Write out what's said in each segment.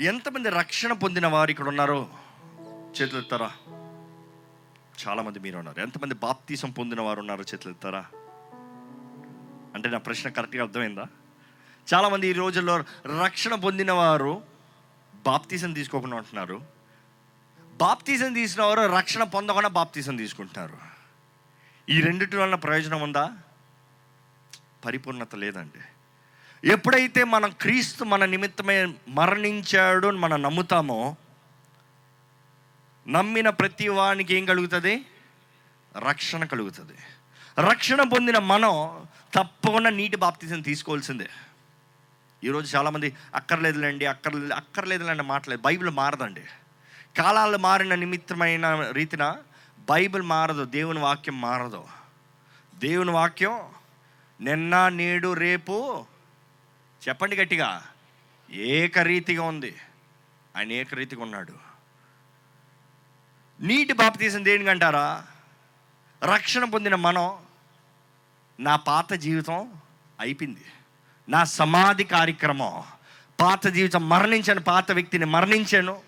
ఎంతమంది రక్షణ పొందిన వారు ఇక్కడ ఉన్నారో చేతులెత్తారా చాలామంది మీరు ఉన్నారు. ఎంతమంది బాప్తీసం పొందిన వారు ఉన్నారో చేతులెత్తారా అంటే నా ప్రశ్న కరెక్ట్గా అర్థమైందా? చాలామంది ఈ రోజుల్లో రక్షణ పొందిన వారు బాప్తీసం తీసుకోకుండా ఉంటున్నారు. బాప్తీసం తీసిన వారు రక్షణ పొందకుండా బాప్తీసం తీసుకుంటున్నారు. ఈ రెండిటి వలన ప్రయోజనం ఉందా? పరిపూర్ణత లేదండి. ఎప్పుడైతే మనం క్రీస్తు మన నిమిత్తమే మరణించాడు అని మనం నమ్ముతామో నమ్మిన ప్రతి వానికి ఏం కలుగుతుంది? రక్షణ కలుగుతుంది. రక్షణ పొందిన మనం తప్పకుండా నీటి బాప్తిజం తీసుకోవాల్సిందే. ఈరోజు చాలామంది అక్కర్లేదులేండి అక్కర్లేదు అక్కర్లేదులేండి మాటలేదు బైబిల్ మారదండి. కాలాలు మారిన నిమిత్తమైన రీతిన బైబిల్ మారదు దేవుని వాక్యం మారదు. దేవుని వాక్యం నిన్న నేడు రేపు చెప్పండి గట్టిగా. ఏకరీతిగా ఉంది. ఆయన ఏకరీతిగా ఉన్నాడు. నీటి బాప్తీసం దేనికంటారా రక్షణ పొందిన మనం నా పాత జీవితం అయిపోయింది. నా సమాధి కార్యక్రమం. పాత జీవితం మరణించాను పాత వ్యక్తిని మరణించాను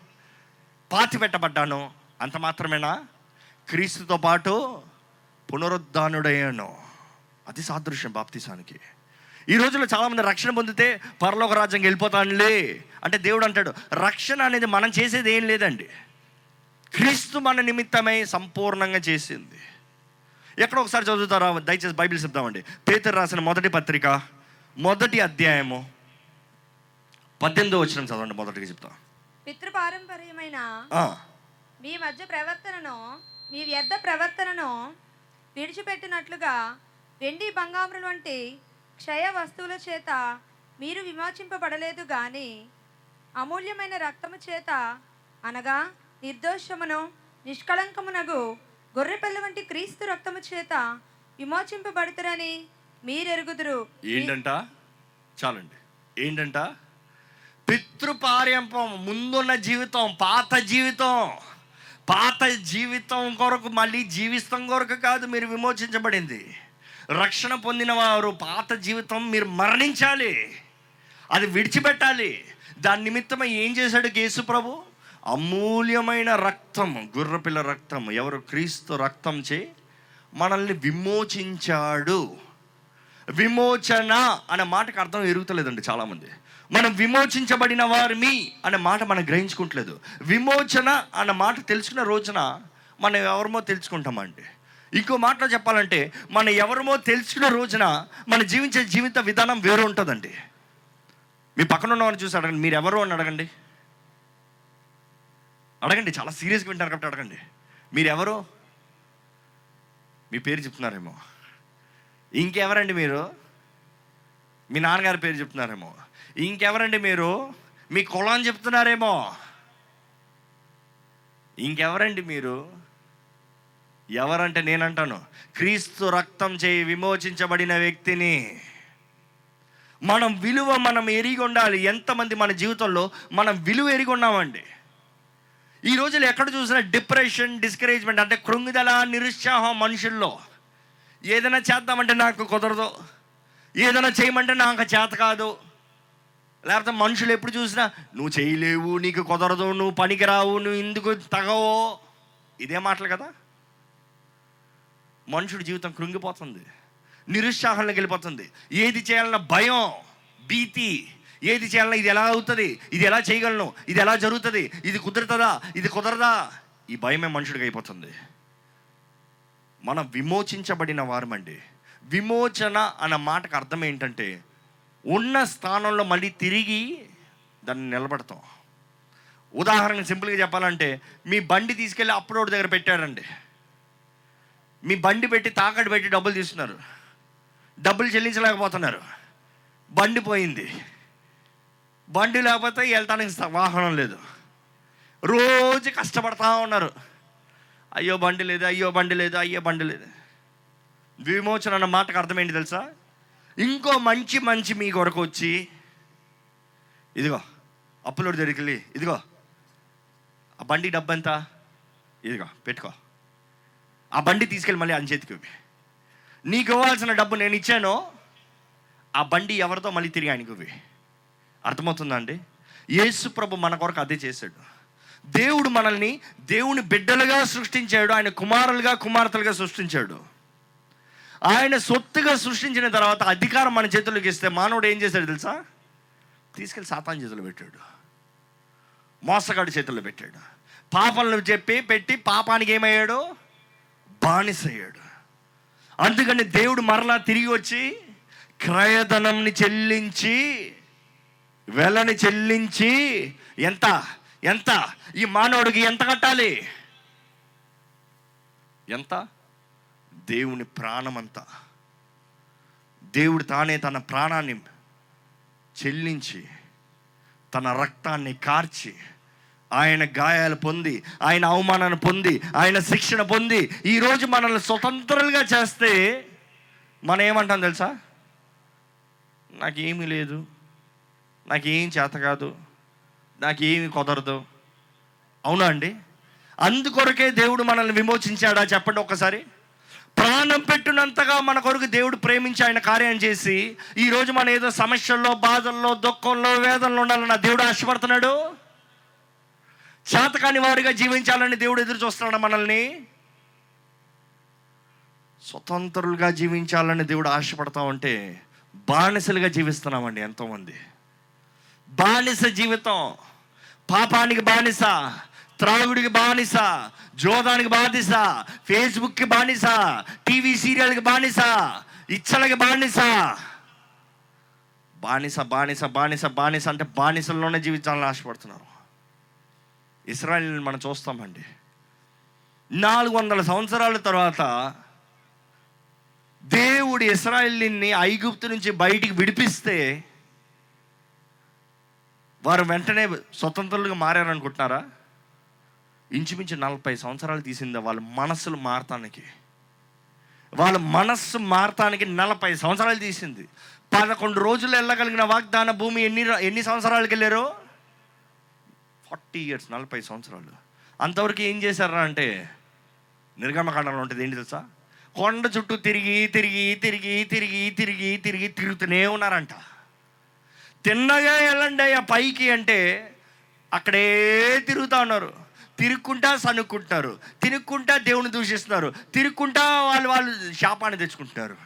పాతి పెట్టబడ్డాను. అంత మాత్రమేనా? క్రీస్తుతో పాటు పునరుద్ధానుడయ్యాను. అది సాదృశ్యం బాప్తీసానికి. ఈ రోజుల్లో చాలామంది రక్షణ పొందితే పరలోక రాజ్యంకి వెళ్ళిపోతానులే. అంటే దేవుడు అంటాడు రక్షణ అనేది మనం చేసేది ఏం లేదండి. క్రీస్తు మన నిమిత్తమై సంపూర్ణంగా చేసింది. ఎక్కడ ఒకసారి చదువుతారా? దయచేసి బైబిల్ చెప్తామండి. పేతురు రాసిన మొదటి పత్రిక మొదటి అధ్యాయము పద్దెనిమిదో వచ్చిన చదవండి మొదటిగా చెప్తా. పితృపారంపర్యమైన మీ మధ్య ప్రవర్తనను మీ వ్యర్థ ప్రవర్తనను విడిచిపెట్టినట్లుగా వెండి బంగారం వంటి క్షయ వస్తువుల చేత మీరు విమోచింపబడలేదు గాని అమూల్యమైన రక్తము చేత అనగా నిర్దోషమును నిష్కళంకమునగు గొర్రెపిల్ల వంటి క్రీస్తు రక్తము చేత విమోచింపబడతారని మీరెరుగుదురు. ఏంటంట? చాలండి. ఏంటంట? పితృపార్యంపం ముందున్న జీవితం పాత జీవితం. పాత జీవితం కొరకు మళ్ళీ జీవితం కొరకు కాదు మీరు విమోచించబడింది. రక్షణ పొందిన వారు పాత జీవితం మీరు మరణించాలి. అది విడిచిపెట్టాలి. దాని నిమిత్తమై ఏం చేశాడు యేసు ప్రభు? అమూల్యమైన రక్తం గుర్రపిల్ల రక్తం ఎవరు క్రీస్తు రక్తం చే మనల్ని విమోచించాడు. విమోచన అనే మాటకు అర్థం ఎరుగుతలేదండి చాలామంది. మనం విమోచించబడిన వారిమి అనే మాట మనం గ్రహించుకుంటలేదు. విమోచన అన్న మాట తెలుసుకున్న రోజున మనం ఎవరమో తెలుసుకుంటామండి. ఇంకో మాటలో చెప్పాలంటే మనం ఎవరమో తెలిసిన రోజున మన జీవించే జీవిత విధానం వేరు ఉంటుందండి. మీ పక్కన ఉన్నవారిని చూసి అడగండి మీరు ఎవరు అని అడగండి. అడగండి చాలా సీరియస్గా వింటారు కాబట్టి అడగండి. మీరెవరు? మీ పేరు చెప్తున్నారేమో. ఇంకెవరండి మీరు? మీ నాన్నగారి పేరు చెప్తున్నారేమో. ఇంకెవరండి మీరు? మీ కులం చెప్తున్నారేమో. ఇంకెవరండి మీరు? ఎవరంటే నేనంటాను. క్రీస్తు రక్తం చేయి విమోచించబడిన వ్యక్తిని. మనం విలువ మనం ఎరిగి ఉండాలి. ఎంతమంది మన జీవితంలో మనం విలువ ఎరిగి ఉన్నామండి. ఈ రోజులు ఎక్కడ చూసినా డిప్రెషన్ డిస్కరేజ్మెంట్ అంటే కృంగిదల నిరుత్సాహం మనుషుల్లో. ఏదైనా చేద్దామంటే నాకు కుదరదు. ఏదైనా చేయమంటే నాకు చేత కాదు. లేకపోతే మనుషులు ఎప్పుడు చూసినా నువ్వు చేయలేవు నీకు కుదరదు నువ్వు పనికిరావు నువ్వు ఎందుకు తగవో. ఇదే మాటలు కదా? మనుషుడి జీవితం కృంగిపోతుంది నిరుత్సాహంలోకి వెళ్ళిపోతుంది. ఏది చేయాలన్న భయం భీతి ఏది చేయాలన్నా ఇది ఎలా అవుతుంది ఇది ఎలా చేయగలను ఇది ఎలా జరుగుతుంది ఇది కుదురుతుందా ఇది కుదరదా ఈ భయమే మనుషుడికి అయిపోతుంది. మనం విమోచించబడిన వారమండి. విమోచన అన్న మాటకు అర్థం ఏంటంటే ఉన్న స్థానంలో మళ్ళీ తిరిగి దాన్ని నిలబడతాం. ఉదాహరణ సింపుల్గా చెప్పాలంటే మీ బండి తీసుకెళ్ళి అప్లోడ్ దగ్గర పెట్టారండి మీ బండి పెట్టి తాకట్టు పెట్టి డబ్బులు తీస్తున్నారు. డబ్బులు చెల్లించలేకపోతున్నారు. బండి పోయింది. బండి లేకపోతే వెళ్తానికి వాహనం లేదు. రోజు కష్టపడతా ఉన్నారు. అయ్యో బండి లేదు అయ్యో బండి లేదు అయ్యో బండి లేదు. విమోచన అన్న మాటకు అర్థమైంది తెలుసా? ఇంకో మంచి మంచి మీ కొరకు వచ్చి ఇదిగో అప్పులోడు దొరికి ఇదిగో ఆ బండి డబ్బు ఎంత? ఇదిగో పెట్టుకో. ఆ బండి తీసుకెళ్ళి మళ్ళీ అని చేతికి ఇవ్వి. నీకు ఇవ్వాల్సిన డబ్బు నేను ఇచ్చాను ఆ బండి ఎవరితో మళ్ళీ తిరిగి ఆయనకు ఇవ్వి. అర్థమవుతుందా అండి? యేసు ప్రభు మన కొరకు అదే చేశాడు. దేవుడు మనల్ని దేవుని బిడ్డలుగా సృష్టించాడు ఆయన కుమారులుగా కుమార్తెలుగా సృష్టించాడు. ఆయన సొత్తుగా సృష్టించిన తర్వాత అధికారం మన చేతుల్లోకి ఇస్తే మానవుడు ఏం చేశాడు తెలుసా? తీసుకెళ్ళి సాతాన్ చేతులు పెట్టాడు. మోసగాడి చేతుల్లో పెట్టాడు. పాపలను చెప్పి పెట్టి పాపానికి ఏమయ్యాడు? బానిసయ్యాడు. అందుకని దేవుడు మరలా తిరిగి వచ్చి క్రయధనంని చెల్లించి వెలని చెల్లించి ఎంత ఎంత? ఈ మానవుడికి ఎంత కట్టాలి? ఎంత? దేవుని ప్రాణమంతా. దేవుడు తానే తన ప్రాణాన్ని చెల్లించి తన రక్తాన్ని కార్చి ఆయన గాయాలు పొంది ఆయన అవమానాన్ని పొంది ఆయన శిక్షణ పొంది ఈరోజు మనల్ని స్వతంత్రులుగా చేస్తే మనం ఏమంటాం తెలుసా? నాకేమీ లేదు నాకేం చేత కాదు నాకేమి కుదరదు. అవునా అండి? అందుకొరకే దేవుడు మనల్ని విమోచించాడా చెప్పండి ఒక్కసారి? ప్రాణం పెట్టినంతగా మన కొరకు దేవుడు ప్రేమించి ఆయన కార్యం చేసి ఈరోజు మన ఏదో సమస్యల్లో బాధల్లో దుఃఖంలో వేదనలో ఉండాలన్న దేవుడు ఆశపడుతున్నాడు? చేతకాని వారిగా జీవించాలని దేవుడు ఎదురు చూస్తున్నాడు మనల్ని? స్వతంత్రులుగా జీవించాలని దేవుడు ఆశపడతా ఉంటే బానిసలుగా జీవిస్తున్నామండి ఎంతోమంది. బానిస జీవితం. పాపానికి బానిస త్రాగుడికి బానిస జోదానికి బానిస ఫేస్బుక్కి బానిస టీవీ సీరియల్కి బానిస ఇచ్చలకి బానిస. బానిస బానిస బానిస బానిస అంటే బానిసల్లోనే జీవించాలని ఆశపడుతున్నారు. ఇస్రాయల్ని మనం చూస్తామండి. నాలుగు వందల సంవత్సరాల తర్వాత దేవుడు ఇస్రాయల్ని ఐగుప్తు నుంచి బయటికి విడిపిస్తే వారు వెంటనే స్వతంత్రులుగా మారారనుకుంటున్నారా? ఇంచుమించు నలభై సంవత్సరాలు తీసింది వాళ్ళ మనస్సులు మారటానికి వాళ్ళ మనస్సు మారటానికి నలభై సంవత్సరాలు తీసింది. పదకొండు రోజులు వెళ్ళగలిగిన వాగ్దాన భూమి ఎన్ని ఎన్ని సంవత్సరాలకు వెళ్ళారో ఫార్టీ ఇయర్స్ నలభై సంవత్సరాలు. అంతవరకు ఏం చేశారా అంటే నిర్గమకాండంలో ఉంటుంది ఏంటి తెలుసా? కొండ చుట్టూ తిరిగి తిరిగి తిరిగి తిరిగి తిరిగి తిరిగి తిరుగుతూనే ఉన్నారంట. తిన్నగా వెళ్ళండి ఆ పైకి అంటే అక్కడే తిరుగుతూ ఉన్నారు. తిరుక్కుంటా సనుక్కుంటున్నారు తిరుక్కుంటా దేవుని దూషిస్తున్నారు. తిరుక్కుంటా వాళ్ళు వాళ్ళు శాపాన్ని తెచ్చుకుంటున్నారు.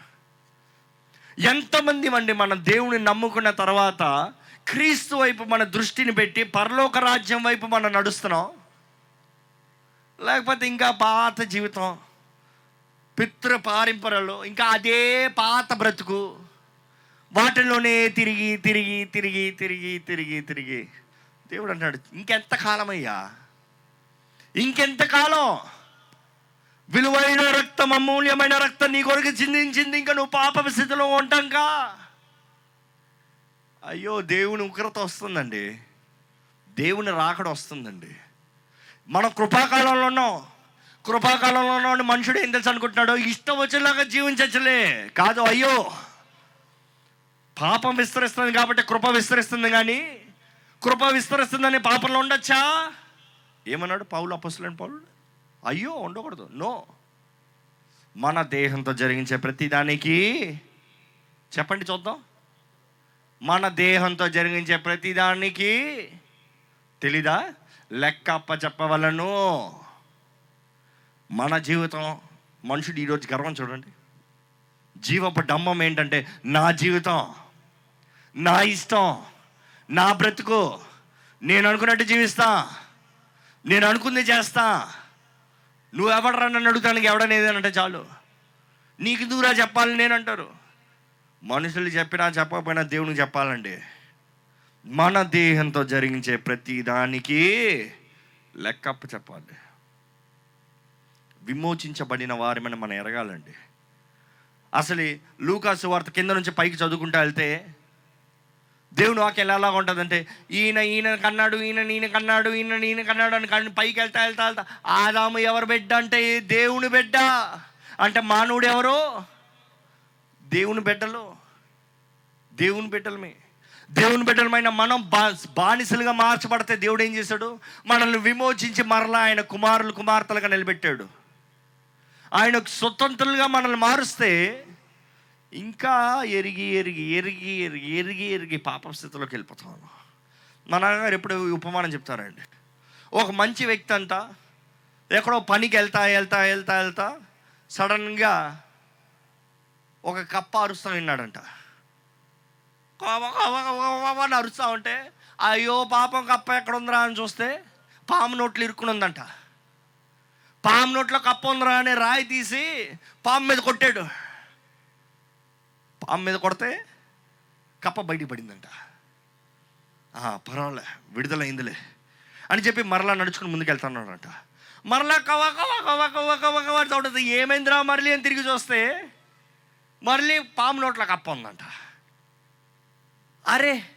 ఎంతమంది అండి మన దేవుని నమ్ముకున్న తర్వాత క్రీస్తు వైపు మన దృష్టిని పెట్టి పరలోక రాజ్యం వైపు మనం నడుస్తున్నాం. లేకపోతే ఇంకా పాత జీవితం పితృ పారింపరలు ఇంకా అదే పాత బ్రతుకు వాటిలోనే తిరిగి తిరిగి తిరిగి తిరిగి తిరిగి తిరిగి. దేవుడు అంటాడు ఇంకెంత కాలమయ్యా? ఇంకెంత కాలం? విలువైన రక్తం అమూల్యమైన రక్తం నీ కొరకు చిందించింది ఇంకా నువ్వు పాప స్థితిలో ఉంటాంకా? అయ్యో దేవుని ఉగ్రత వస్తుందండి. దేవుని రాకడ వస్తుందండి. మనం కృపాకాలంలో ఉన్నాం. కృపాకాలంలో ఉన్న మనుషుడు ఏం తెలుసు అనుకుంటున్నాడు? ఇష్టం వచ్చేలాగా జీవించచ్చులే. కాదు అయ్యో! పాపం విస్తరిస్తుంది కాబట్టి కృప విస్తరిస్తుంది కానీ కృప విస్తరిస్తుందని పాపంలో ఉండొచ్చా? ఏమన్నాడు పౌలు అపస్సులేని పౌలు? అయ్యో ఉండకూడదు. నో. మన దేహంతో జరిగించే ప్రతిదానికి చెప్పండి చూద్దాం. మన దేహంతో జరిగించే ప్రతిదానికి తెలీదా? లెక్క అప్ప చెప్పవలను. మన జీవితం మనుషుడు ఈరోజు గర్వం చూడండి. జీవపు డమ్మం ఏంటంటే నా జీవితం నా ఇష్టం నా బ్రతుకు. నేను అనుకున్నట్టు జీవిస్తా నేను అనుకుంది చేస్తా. నువ్వు ఎవడరా నన్ను అడుగుతానికి ఎవడనేది అంటే చాలు. నీకు దూరా చెప్పాలి నేను అంటారు. మనుషులు చెప్పినా చెప్పకపోయినా దేవునికి చెప్పాలండి. మన దేహంతో జరిగించే ప్రతి దానికి లెక్కప్ప చెప్పాలి. విమోచించబడిన వారిమని మనం ఎరగాలండి. అసలు లూకాసు వార్త కింద నుంచి పైకి చదువుకుంటా వెళ్తే దేవుని వాక్యం ఎలా ఉంటుందంటే ఈయన ఈయన కన్నాడు ఈయన ఈయన కన్నాడు ఈయన ఈయన కన్నాడు అని కానీ పైకి వెళ్తా వెళ్తా వెళ్తా ఆదాము ఎవరు బిడ్డ అంటే దేవుని బిడ్డ. అంటే మానవుడు ఎవరు? దేవుని బిడ్డలు. దేవుని బిడ్డలమే. దేవుని బిడ్డలమైన మనం బా బానిసలుగా మార్చబడితే దేవుడు ఏం చేశాడు? మనల్ని విమోచించి మరలా ఆయన కుమారులు కుమార్తెలుగా నిలబెట్టాడు. ఆయన స్వతంత్రులుగా మనల్ని మారుస్తే ఇంకా ఎరిగి ఎరిగి ఎరిగి ఎరిగి ఎరిగి ఎరిగి పాప స్థితిలోకి వెళ్ళిపోతాం మా నాన్నగారు ఎప్పుడు ఉపమానం చెప్తారండి. ఒక మంచి వ్యక్తి అంతా ఎక్కడో పనికి వెళ్తా వెళ్తా వెళ్తా వెళ్తా సడన్గా ఒక కప్ప అరుస్తా విన్నాడంట అని అరుస్తూ ఉంటే అయ్యో పాపం కప్ప ఎక్కడ ఉందిరా అని చూస్తే పాము నోట్లు ఇరుక్కుని ఉందంట పాము నోట్లో కప్ప ఉందిరా అని రాయి తీసి పాము మీద కొట్టాడు. పాము మీద కొడితే కప్ప బయటికి పడిందంట. పర్వాలే విడుదలైందిలే అని చెప్పి మరలా నడుచుకుని ముందుకెళ్తున్నాడంట మరలా కవ కవ కవ కవ కవ కవ అని ఏమైందిరా మరలి అని తిరిగి చూస్తే మరలి పాము నోట్ల కప్ప ఉందంట. అరే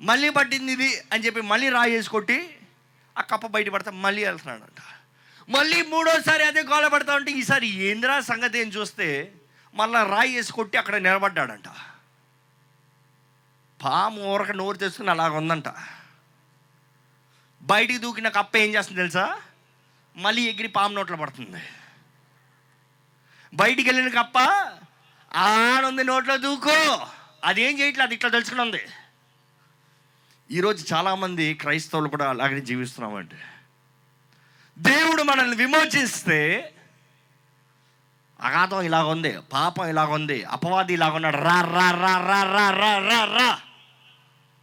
మళ్ళీ పట్టింది ఇది అని చెప్పి మళ్ళీ రాయి వేసి కొట్టి ఆ కప్ప బయట పడతా మళ్ళీ వెళ్తున్నాడంట. మళ్ళీ మూడోసారి అదే గోల పడతా ఉంటే ఈసారి ఏందిరా సంగతి ఏం చూస్తే మళ్ళీ రాయి వేసి కొట్టి అక్కడ నిలబడ్డాడంట. పాము ఊరక నోరు తెచ్చుకుని అలాగ ఉందంట. బయటికి దూకిన కప్ప ఏం చేస్తుంది తెలుసా? మళ్ళీ ఎగిరి పాము నోట్లో పడుతుంది. బయటికి వెళ్ళిన కప్ప ఆడుంది నోట్లో దూకో. అదేం చేయట్లేదు అది ఇట్లా తెలుసుకుని ఉంది ఈరోజు చాలామంది క్రైస్తవులు కూడా అలాగే జీవిస్తున్నామండి. దేవుడు మనల్ని విమోచిస్తే అగాధం ఇలాగ ఉంది పాపం ఇలాగ ఉంది అపవాది ఇలాగ ఉన్నాడు రా రా రా రా రా రా రా రా.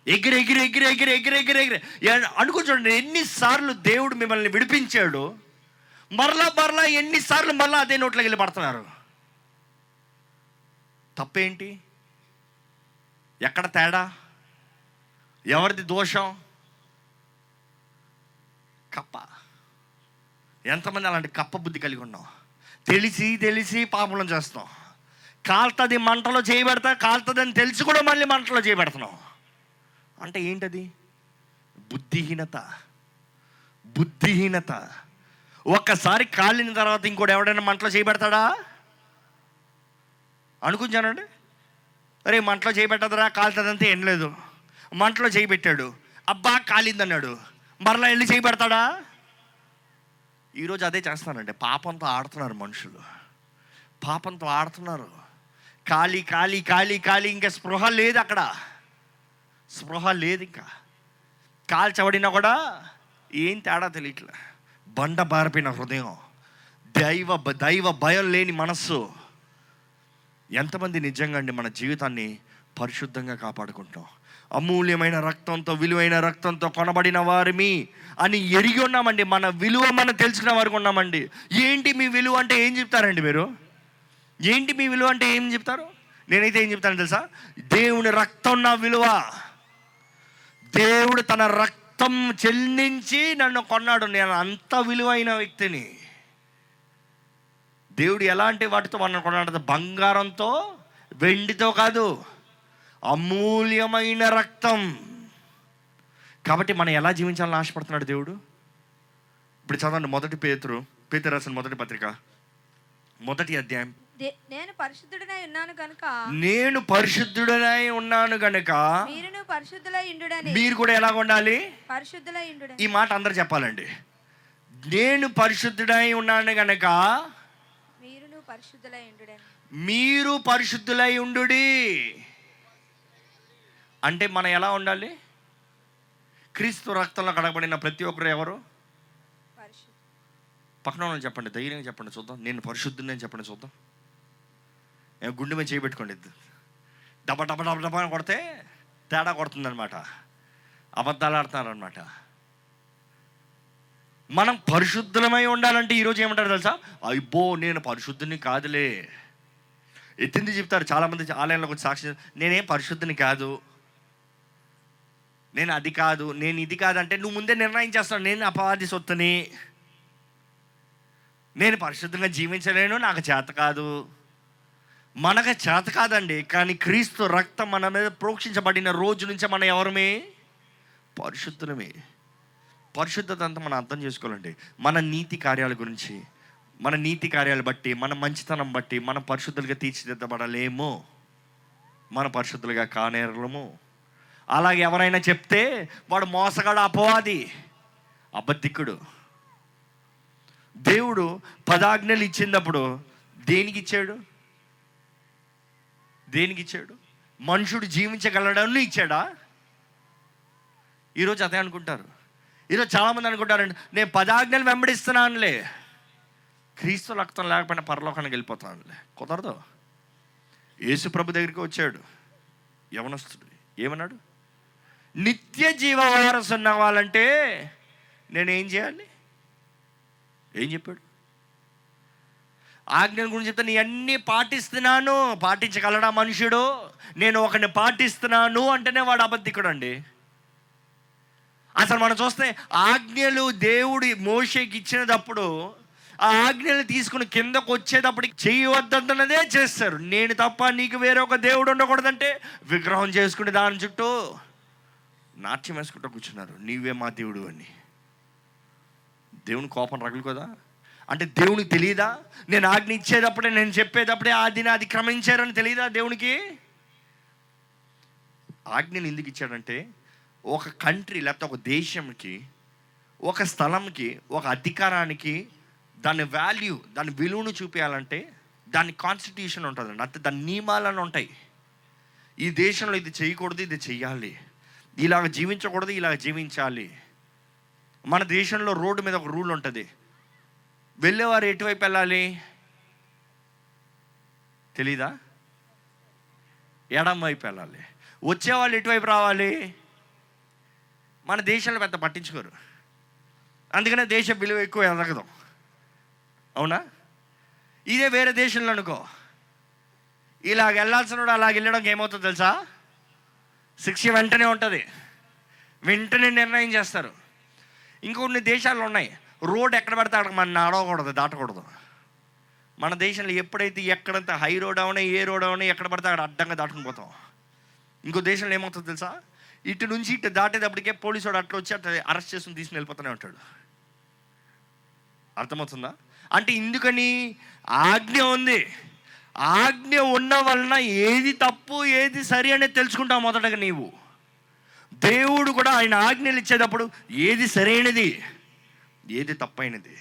ఎగిరి ఎగిరి ఎగిరి ఎగిరి ఎగిరి ఎగిరి ఎగిరి. అనుకుని చూడండి ఎన్నిసార్లు దేవుడు మిమ్మల్ని విడిపించాడు మరలా మరలా ఎన్నిసార్లు మరలా అదే నోట్లోకి వెళ్ళి పడుతున్నారు. తప్పేంటి? ఎక్కడ తేడా? ఎవరిది దోషం? కప్ప. ఎంతమంది అలాంటి కప్ప బుద్ధి కలిగి ఉన్నాం? తెలిసి తెలిసి పాపం చేస్తాం కాల్తది మంటలో చేయబెడతా కాలుతుందని తెలిసి కూడా మళ్ళీ మంటలో చేయబెడుతున్నాం అంటే ఏంటది? బుద్ధిహీనత. బుద్ధిహీనత. ఒక్కసారి కాలిన తర్వాత ఇంకోటి ఎవడైనా మంటలో చేయబెడతాడా అనుకుంటానండి అరే మంటలో చేయబెట్టదురా కాలుతుందంటే ఏం లేదు. మంటలో చేయబెట్టాడు అబ్బా కాలిందన్నాడు. మరలా వెళ్ళి చేయబెడతాడా ఈరోజు అదే చేస్తానండి పాపంతో ఆడుతున్నారు మనుషులు. పాపంతో ఆడుతున్నారు. ఖాళీ ఖాళీ ఖాళీ ఖాళీ ఇంకా స్పృహ లేదు అక్కడ. స్పృహ లేదు ఇంకా. కాల్చబడినా కూడా ఏం తేడా తెలియట్లే. బండ బారిపోయిన హృదయం. దైవ దైవ భయం లేని మనస్సు. ఎంతమంది నిజంగా అండి మన జీవితాన్ని పరిశుద్ధంగా కాపాడుకుంటాం? అమూల్యమైన రక్తంతో విలువైన రక్తంతో కొనబడిన వారిమి అని ఎరిగి ఉన్నామండి. మన విలువ మనం తెలుసుకున్న వారికి ఉన్నామండి. ఏంటి మీ విలువ అంటే ఏం చెప్తారండి మీరు? ఏంటి మీ విలువ అంటే ఏం చెప్తారు? నేనైతే ఏం చెప్తాను తెలుసా? దేవుని రక్తం నా విలువ. దేవుడు తన రక్తం చెల్లించి నన్ను కొన్నాడు. నేను అంత విలువైన వ్యక్తిని. దేవుడు ఎలాంటి వాటితో మనం కొన్నాడు బంగారంతో వెండితో కాదు అమూల్యమైన రక్తం. కాబట్టి మనం ఎలా జీవించాలని ఆశపడుతున్నాడు దేవుడు? ఇప్పుడు చదవండి మొదటి పేతురు పేతురు రాసిన మొదటి పత్రిక. మొదటి అధ్యాయం. నేను పరిశుద్ధుడనై ఉన్నాను కనుక నేను పరిశుద్ధుడనై ఉన్నాను గనుక. మీరును పరిశుద్ధులై ఇండుడని మీరు కూడా ఎలా ఉండాలి? పరిశుద్ధులై ఇండుడని ఈ మాట అందరు చెప్పాలండి. నేను పరిశుద్ధుడై ఉన్నాను గనక. మీరును పరిశుద్ధులై మీరు పరిశుద్ధులై ఉండుడి అంటే మనం ఎలా ఉండాలి? క్రీస్తు రక్తంలో కడగబడిన ప్రతి ఒక్కరు ఎవరు? పక్కన చెప్పండి ధైర్యంగా చెప్పండి చూద్దాం. నేను పరిశుద్ధుని అని చెప్పండి చూద్దాం. గుండె మీద చేయబెట్టుకోండి డబ్బ డబ్బ డబ్బ డబ్బ కొడితే తేడా కొడుతుందన్నమాట. అబద్ధాలు ఆడుతున్నారనమాట మనం పరిశుద్ధమై ఉండాలంటే ఈరోజు ఏమంటారు తెలుసా? అయ్యో నేను పరిశుద్ధిని కాదులే. ఎత్తింది చెప్తారు చాలామంది ఆలయంలోకి వచ్చి సాక్షి నేనేం పరిశుద్ధిని కాదు. నేను అది కాదు నేను ఇది కాదంటే నువ్వు ముందే నిర్ణయం చేస్తావు నేను అపవాది సొత్తుని. నేను పరిశుద్ధంగా జీవించలేను నాకు చేత కాదు. మనకు చేత కాదండి కానీ క్రీస్తు రక్తం మన మీద ప్రోక్షించబడిన రోజు నుంచి మనం ఎవరమే? పరిశుద్ధులమే. పరిశుద్ధత అంతా మనం అర్థం చేసుకోవాలండి. మన నీతి కార్యాల గురించి మన నీతి కార్యాలు బట్టి మన మంచితనం బట్టి మనం పరిశుద్ధులుగా తీర్చిదిద్దబడలేము. మన పరిశుద్ధులుగా కానేరలము. అలాగే ఎవరైనా చెప్తే వాడు మోసగాడు అపవాది అబద్ధికుడు. దేవుడు పదాజ్ఞలు ఇచ్చినప్పుడు దేనికి ఇచ్చాడు? దేనికి ఇచ్చాడు? మనుషుడు జీవించగలడని ఇచ్చాడా? ఈరోజు అదే అనుకుంటారు. ఈరోజు చాలామంది అనుకుంటారండి నేను పదాజ్ఞలు వెంబడిస్తున్నానులే. క్రీస్తు రక్తం లేకపోయినా పరలోకానికి వెళ్ళిపోతానులే. కుదరదు. యేసు ప్రభు దగ్గరికి వచ్చాడు. యవనస్తుడు ఏమన్నాడు? నిత్య జీవ వారసు ఉన్న వాళ్ళంటే నేనేం చేయాలి? ఏం చెప్పాడు? ఆజ్ఞల గురించి చెప్తే నీ అన్నీ పాటిస్తున్నాను. పాటించగలడా మనుషుడు? నేను ఒకరిని పాటిస్తున్నాను. అంటేనే వాడు అబద్ధికుడు అండి అసలు మనం చూస్తే ఆజ్ఞలు దేవుడి మోషేకి ఇచ్చినప్పుడు ఆ ఆజ్ఞలు తీసుకుని కిందకు వచ్చేటప్పటికి చేయవద్దన్నదే చేస్తారు. నేను తప్ప నీకు వేరే ఒక దేవుడు ఉండకూడదంటే విగ్రహం చేసుకుని దాని చుట్టూ నాట్యం వేసుకుంటూ కూర్చున్నారు. నీవే మా దేవుడు అని. దేవుని కోపం రగలు కదా అంటే దేవునికి తెలియదా నేను ఆజ్ఞ ఇచ్చేటప్పుడే నేను చెప్పేటప్పుడే ఆజ్ఞని అది క్రమించారని తెలియదా దేవునికి? ఆజ్ఞని ఎందుకు ఇచ్చాడంటే ఒక కంట్రీ లేకపోతే ఒక దేశంకి ఒక స్థలంకి ఒక అధికారానికి దాని వాల్యూ దాని విలువను చూపించాలంటే దాని కాన్స్టిట్యూషన్ ఉంటుందండి అంటే దాని నియమాలను ఉంటాయి. ఈ దేశంలో ఇది చేయకూడదు ఇది చెయ్యాలి. ఇలాగ జీవించకూడదు ఇలాగ జీవించాలి. మన దేశంలో రోడ్డు మీద ఒక రూల్ ఉంటుంది. వెళ్ళేవారు ఎటువైపు వెళ్ళాలి? తెలీదా? ఎడం వైపు వెళ్ళాలి. వచ్చేవాళ్ళు ఎటువైపు రావాలి? మన దేశంలో పెద్ద పట్టించుకోరు. అందుకనే దేశ విలువ ఎక్కువ ఎదగదు. అవునా? ఇదే వేరే దేశంలో అనుకో. ఇలాగ వెళ్ళాల్సిన వాడు అలాగ వెళ్ళడం ఏమవుతుందో తెలుసా? శిక్ష వెంటనే ఉంటుంది. వెంటనే నిర్ణయం చేస్తారు. ఇంకొన్ని దేశాలు ఉన్నాయి. రోడ్ ఎక్కడ పడితే అక్కడ మన నడవకూడదు దాటకూడదు. మన దేశంలో ఎప్పుడైతే ఎక్కడంత హై రోడ్ అవునా ఏ రోడ్ అవునా ఎక్కడ పడితే అక్కడ అడ్డంగా దాటుకుని పోతాం. ఇంకో దేశంలో ఏమవుతుందో తెలుసా? ఇటు నుంచి ఇటు దాటేటప్పటికే పోలీసు వాడు అట్లా వచ్చి అట్లా అరెస్ట్ చేసుకుని తీసుకుని వెళ్ళిపోతూనే ఉంటాడు. అర్థమవుతుందా? అంటే ఎందుకని ఆజ్ఞ ఉంది. ఆజ్ఞ ఉన్న వలన ఏది తప్పు ఏది సరి అనేది తెలుసుకుంటావు మొదటగా నీవు. దేవుడు కూడా ఆయన ఆజ్ఞలు ఇచ్చేటప్పుడు ఏది సరైనది ఏది తప్పైనది.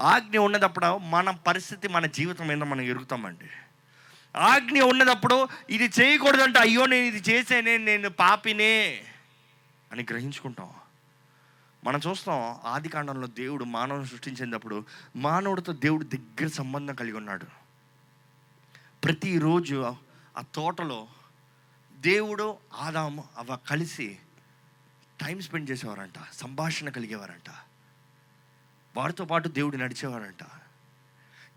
ఆజ్ఞ ఉన్నదప్పుడు మన పరిస్థితి మన జీవితం మీద మనం ఎరుగుతామండి. ఆజ్ఞ ఉన్నదప్పుడు ఇది చేయకూడదంటే. అయ్యో నేను ఇది చేసేనే నేను పాపినే అని గ్రహించుకుంటాం. మనం చూస్తాం ఆది కాండంలో దేవుడు మానవుని సృష్టించినప్పుడు మానవుడితో దేవుడు దగ్గర సంబంధం కలిగి ఉన్నాడు. ప్రతిరోజు ఆ తోటలో దేవుడు ఆదాము అవ కలిసి టైం స్పెండ్ చేసేవారంట సంభాషణ కలిగేవారంట. వారితో పాటు దేవుడు నడిచేవారంట.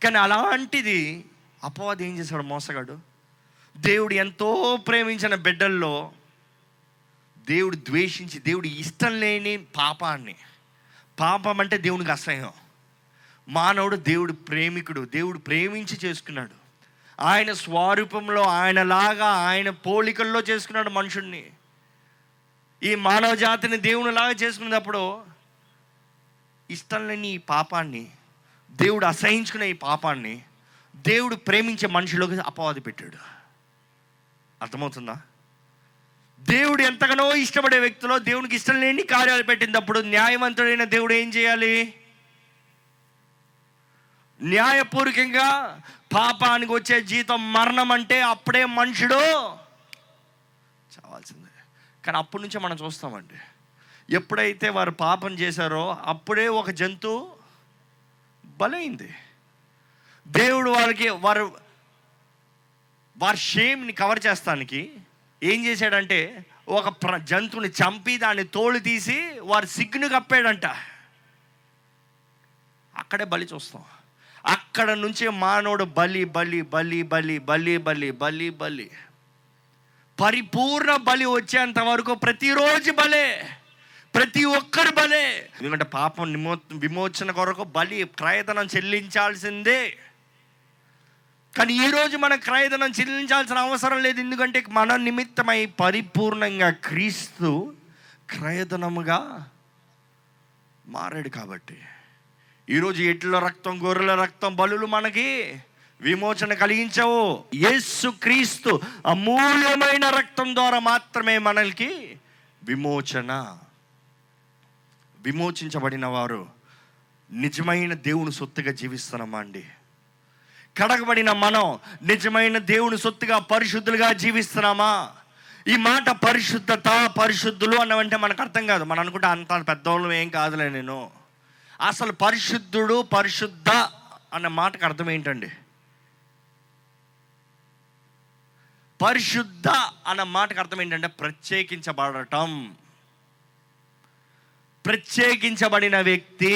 కానీ అలాంటిది అపవాది ఏం చేశాడు మోసగాడు? దేవుడు ఎంతో ప్రేమించిన బిడ్డల్లో దేవుడు ద్వేషించి దేవుడు ఇష్టం లేని పాపాన్ని. పాపం అంటే దేవునికి అసహ్యం. మానవుడు దేవుడు ప్రేమికుడు దేవుడు ప్రేమించి చేసుకున్నాడు. ఆయన స్వరూపంలో ఆయనలాగా ఆయన పోలికల్లో చేసుకున్నాడు మనుషుణ్ణి. ఈ మానవ జాతిని దేవునిలాగా చేసుకున్నప్పుడు ఇష్టం లేని ఈ పాపాన్ని దేవుడు అసహించుకునే ఈ పాపాన్ని దేవుడు ప్రేమించే మనుషులకు అపవాది పెట్టాడు. అర్థమవుతుందా? దేవుడు ఎంతగానో ఇష్టపడే వ్యక్తిలో దేవునికి ఇష్టం లేని కార్యాలు పెట్టినప్పుడు న్యాయవంతుడైన దేవుడు ఏం చేయాలి? న్యాయపూర్వకంగా పాపానికి వచ్చే జీతం మరణం అంటే అప్పుడే మనుషుడు చావాల్సిందే. కానీ అప్పటి నుంచే మనం చూస్తామండి. ఎప్పుడైతే వారు పాపం చేశారో అప్పుడే ఒక జంతువు బలైంది. దేవుడు వారికి వారు వారి షేమ్ని కవర్ చేస్తానికి ఏం చేశాడంటే ఒక ప్ర జంతువుని చంపి దాన్ని తోలు తీసి వారి సిగ్గును కప్పాడంట. అక్కడే బలి చూస్తాం. అక్కడ నుంచి మానవుడు బలి బలి బలి బలి బలి బలి బలి బలి. పరిపూర్ణ బలి వచ్చేంత వరకు ప్రతిరోజు బలే. ప్రతి ఒక్కరు బలే. ఎందుకంటే పాపం నిమో విమోచన కొరకు బలి ప్రయత్నం చెల్లించాల్సిందే. కానీ ఈరోజు మన క్రయధనం చెల్లించాల్సిన అవసరం లేదు. ఎందుకంటే మన నిమిత్తమై పరిపూర్ణంగా క్రీస్తు క్రయధనముగా మారాడు కాబట్టి. ఈరోజు ఎట్ల రక్తం గొర్రెల రక్తం బలులు మనకి విమోచన కలిగించవు. యేసు క్రీస్తు అమూల్యమైన రక్తం ద్వారా మాత్రమే మనకి విమోచన. విమోచించబడిన వారు నిజమైన దేవుని సొత్తుగా జీవిస్తున్నామా అండి కడగబడిన మనం నిజమైన దేవుని సొత్తుగా పరిశుద్ధులుగా జీవిస్తున్నామా? ఈ మాట పరిశుద్ధత పరిశుద్ధులు అన్నవంటే మనకు అర్థం కాదు. మనం అనుకుంటే అంత పెద్దవాళ్ళు ఏం కాదులే నేను. అసలు పరిశుద్ధుడు పరిశుద్ధ అన్న మాటకు అర్థం ఏంటండి? పరిశుద్ధ అన్న మాటకు అర్థం ఏంటంటే ప్రత్యేకించబడటం. ప్రత్యేకించబడిన వ్యక్తి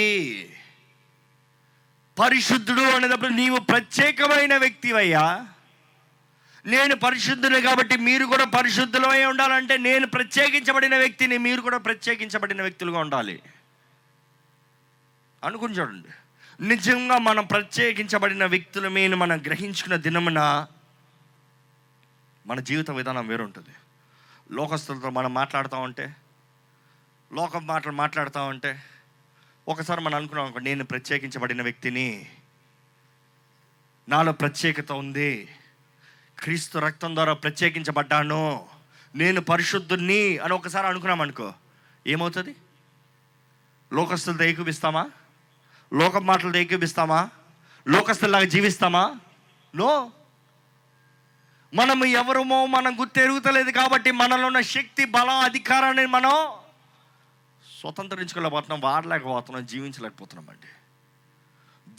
పరిశుద్ధుడు అనేటప్పుడు నీవు ప్రత్యేకమైన వ్యక్తివయ్యా. నేను పరిశుద్ధుని కాబట్టి మీరు కూడా పరిశుద్ధులమై ఉండాలంటే నేను ప్రత్యేకించబడిన వ్యక్తిని మీరు కూడా ప్రత్యేకించబడిన వ్యక్తులుగా ఉండాలి. అనుకుని చూడండి. నిజంగా మనం ప్రత్యేకించబడిన వ్యక్తులమే మనం గ్రహించుకున్న దినమున మన జీవిత విధానం వేరుంటుంది. లోకస్తులతో మనం మాట్లాడుతూ ఉంటే లోకం మాటలు మాట్లాడుతూ ఉంటే ఒకసారి మనం అనుకున్నాం అనుకో, నేను ప్రత్యేకించబడిన వ్యక్తిని నాలో ప్రత్యేకత ఉంది క్రీస్తు రక్తం ద్వారా ప్రత్యేకించబడ్డాను నేను పరిశుద్ధుణ్ణి అని ఒకసారి అనుకున్నాం అనుకో ఏమవుతుంది? లోకస్తులతో ఏకూపిస్తామా లోక మాటలతో ఏకూపిస్తామా లోకస్తుల్లాగా జీవిస్తామా? నో. మనము ఎవరమో మనం గుర్తెరుగుతలేదు కాబట్టి మనలో ఉన్న శక్తి బలం అధికారాన్ని మనం స్వతంత్రించుకోలేకపోతున్నాం వాడలేకపోతున్నాం జీవించలేకపోతున్నాం అండి.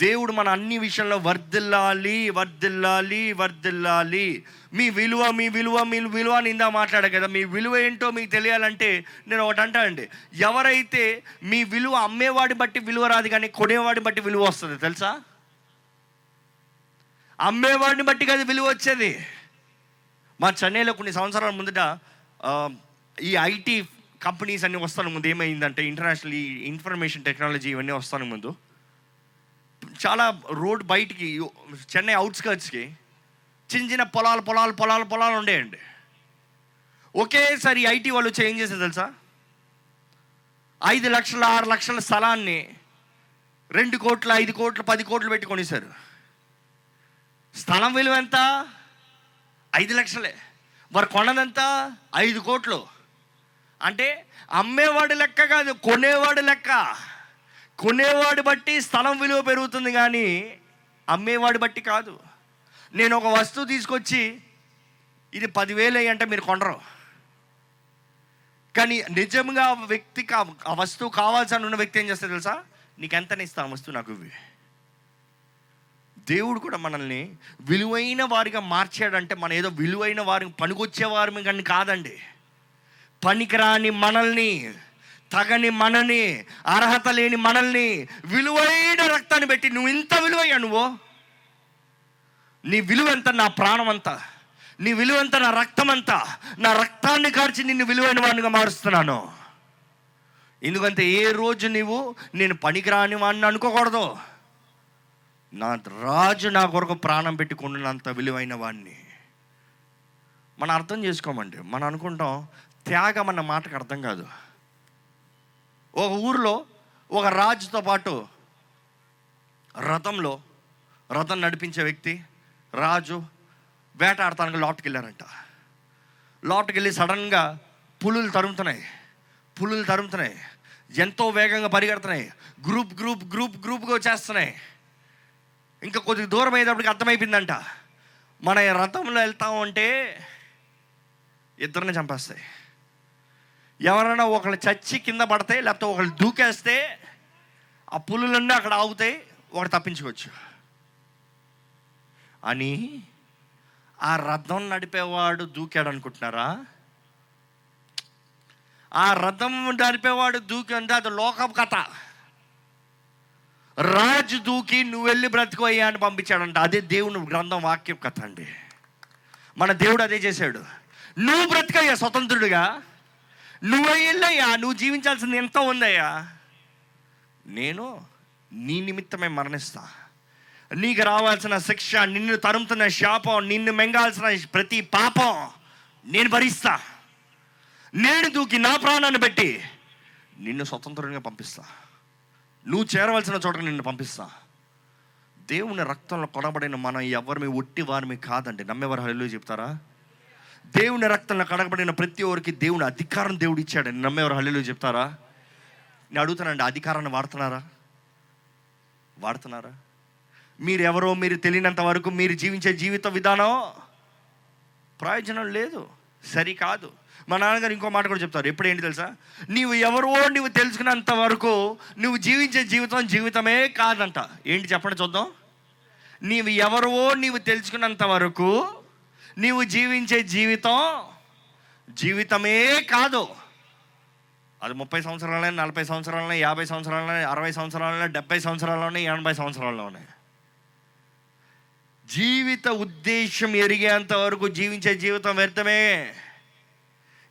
దేవుడు మన అన్ని విషయంలో వర్ధిల్లాలి వర్ధిల్లాలి వర్ధిల్లాలి. మీ విలువ మీ విలువ మీ విలువ నిందా ఇందా మాట్లాడా కదా మీ విలువ ఏంటో మీకు తెలియాలంటే నేను ఒకటి అంటానండి ఎవరైతే మీ విలువ అమ్మేవాడి బట్టి విలువ రాదు కానీ కొనేవాడిని బట్టి విలువ వస్తుంది తెలుసా? అమ్మేవాడిని బట్టి కదా విలువ వచ్చేది. మా చెన్నైలో కొన్ని సంవత్సరాల ముందట ఈ ఐటీ కంపెనీస్ అన్నీ వస్తాను ముందు. ఏమైందంటే ఇంటర్నేషనల్ ఇన్ఫర్మేషన్ టెక్నాలజీ ఇవన్నీ వస్తాను ముందు. చాలా రోడ్ బయటికి చెన్నై అవుట్స్కర్ట్స్కి చిన్న చిన్న పొలాలు పొలాలు పొలాలు పొలాలు ఉండేయండి. ఒకేసారి ఐటీ వాళ్ళు చేంజ్ చేసేది తెలుసా? ఐదు లక్షల ఆరు లక్షల స్థలాన్ని రెండు కోట్లు ఐదు కోట్లు పది కోట్లు పెట్టి కొనేశారు. స్థలం విలువ ఎంత? ఐదు లక్షలే. వారు కొన్నదంతా? ఐదు కోట్లు. అంటే అమ్మేవాడు లెక్క కాదు కొనేవాడు లెక్క. కొనేవాడు బట్టి స్థలం విలువ పెరుగుతుంది కానీ అమ్మేవాడు బట్టి కాదు. నేను ఒక వస్తువు తీసుకొచ్చి ఇది పదివేలు అంటే మీరు కొనరు. కానీ నిజంగా ఆ వ్యక్తికి ఆ- వస్తువు కావాల్సిన ఉన్న వ్యక్తి ఏం చేస్తారు తెలుసా? నీకెంత ఇస్తా వస్తువు నాకు ఇవి దేవుడు కూడా మనల్ని విలువైన వారిగా మార్చాడంటే మన ఏదో విలువైన వారికి పనికొచ్చే వారి కానీ కాదండి. పనికిరాని మనల్ని తగని మనని అర్హత లేని మనల్ని విలువైన రక్తాన్ని పెట్టి నువ్వు ఇంత విలువయ్యా నువ్వు? నీ విలువ ఎంత నా ప్రాణం అంతా నీ విలువ ఎంత నా రక్తం అంతా నా రక్తాన్ని కార్చి నిన్ను విలువైన వాడినిగా మారుస్తున్నాను. ఎందుకంటే ఏ రోజు నీవు నేను పనికిరాని వాడిని అనుకోకూడదు. నా రాజు నా కొరకు ప్రాణం పెట్టుకున్నంత విలువైన వాడిని. మనం అర్థం చేసుకోమండి. మనం అనుకుంటాం త్యాగం అన్న మాటకు అర్థం కాదు. ఒక ఊరిలో ఒక రాజుతో పాటు రథంలో రథం నడిపించే వ్యక్తి రాజు వేటాడటానికి లోటుకి వెళ్ళారంట లోటుకి వెళ్ళి సడన్గా పులులు తరుముతున్నాయి. పులులు తరుముతున్నాయి. ఎంతో వేగంగా పరిగెడుతున్నాయి. గ్రూప్ గ్రూప్ గ్రూప్ గ్రూప్గా వచ్చేస్తున్నాయి. ఇంకా కొద్ది దూరం అయ్యేటప్పటికి అర్థమైపోయిందంట. మన రథంలో వెళ్తామంటే ఇద్దరిని చంపేస్తాయి. ఎవరైనా ఒకళ్ళు చచ్చి కింద పడితే లేకపోతే ఒకళ్ళు దూకేస్తే ఆ పులులన్నీ అక్కడ ఆగుతాయి ఒకటి తప్పించుకోవచ్చు. అని ఆ రథం నడిపేవాడు దూకాడు అనుకుంటున్నారా? ఆ రథం నడిపేవాడు దూకి అంటే అది లోకం కథ. రాజు దూకి నువ్వు వెళ్ళి బ్రతుకోయ్యా అని పంపించాడంట. అదే దేవుని గ్రంథం వాక్యం కథ అండి. మన దేవుడు అదే చేశాడు. నువ్వు బ్రతికయ్యా స్వతంత్రుడిగా. నువ్వు వెళ్ళయ్యా నువ్వు జీవించాల్సింది ఎంత ఉందయ్యా. నేను నీ నిమిత్తమే మరణిస్తా. నీకు రావాల్సిన శిక్ష నిన్ను తరుముతున్న శాపం నిన్ను మెంగాల్సిన ప్రతి పాపం నేను భరిస్తా. నేను దూకి నా ప్రాణాన్ని పెట్టి నిన్ను స్వతంత్రంగా పంపిస్తా. నువ్వు చేరవలసిన చోటకి నిన్ను పంపిస్తా. దేవుని రక్తంలో కొనబడిన మనం ఎవరిమి ఒట్టి వారిమి కాదండి. నమ్మేవారు హల్లు చెప్తారా? దేవుని రక్తంలో కడగబడిన ప్రతి ఒక్కరికి దేవుని అధికారం దేవుడు ఇచ్చాడని నమ్మేవారు. హల్లు చెప్తారా? నేను అడుగుతానండి అధికారాన్ని వాడుతున్నారా? వాడుతున్నారా? మీరు ఎవరో మీరు తెలియనంత వరకు మీరు జీవించే జీవిత విధానం ప్రయోజనం లేదు సరికాదు మా నాన్నగారు ఇంకో మాట కూడా చెప్తారు ఎప్పుడు ఏంటి తెలుసా? నీవు ఎవరో నువ్వు తెలుసుకున్నంత వరకు నువ్వు జీవించే జీవితం జీవితమే కాదంట. ఏంటి చెప్పండి చూద్దాం. నీవు ఎవరో నీవు తెలుసుకున్నంత వరకు నీవు జీవించే జీవితం జీవితమే కాదు. అది ముప్పై సంవత్సరాలనే నలభై సంవత్సరాలనే యాభై సంవత్సరాలనే అరవై సంవత్సరాలనే డెబ్బై సంవత్సరాల్లోనే ఎనభై సంవత్సరాల్లోనే. జీవిత ఉద్దేశం ఎరిగేంత వరకు జీవించే జీవితం వ్యర్థమే.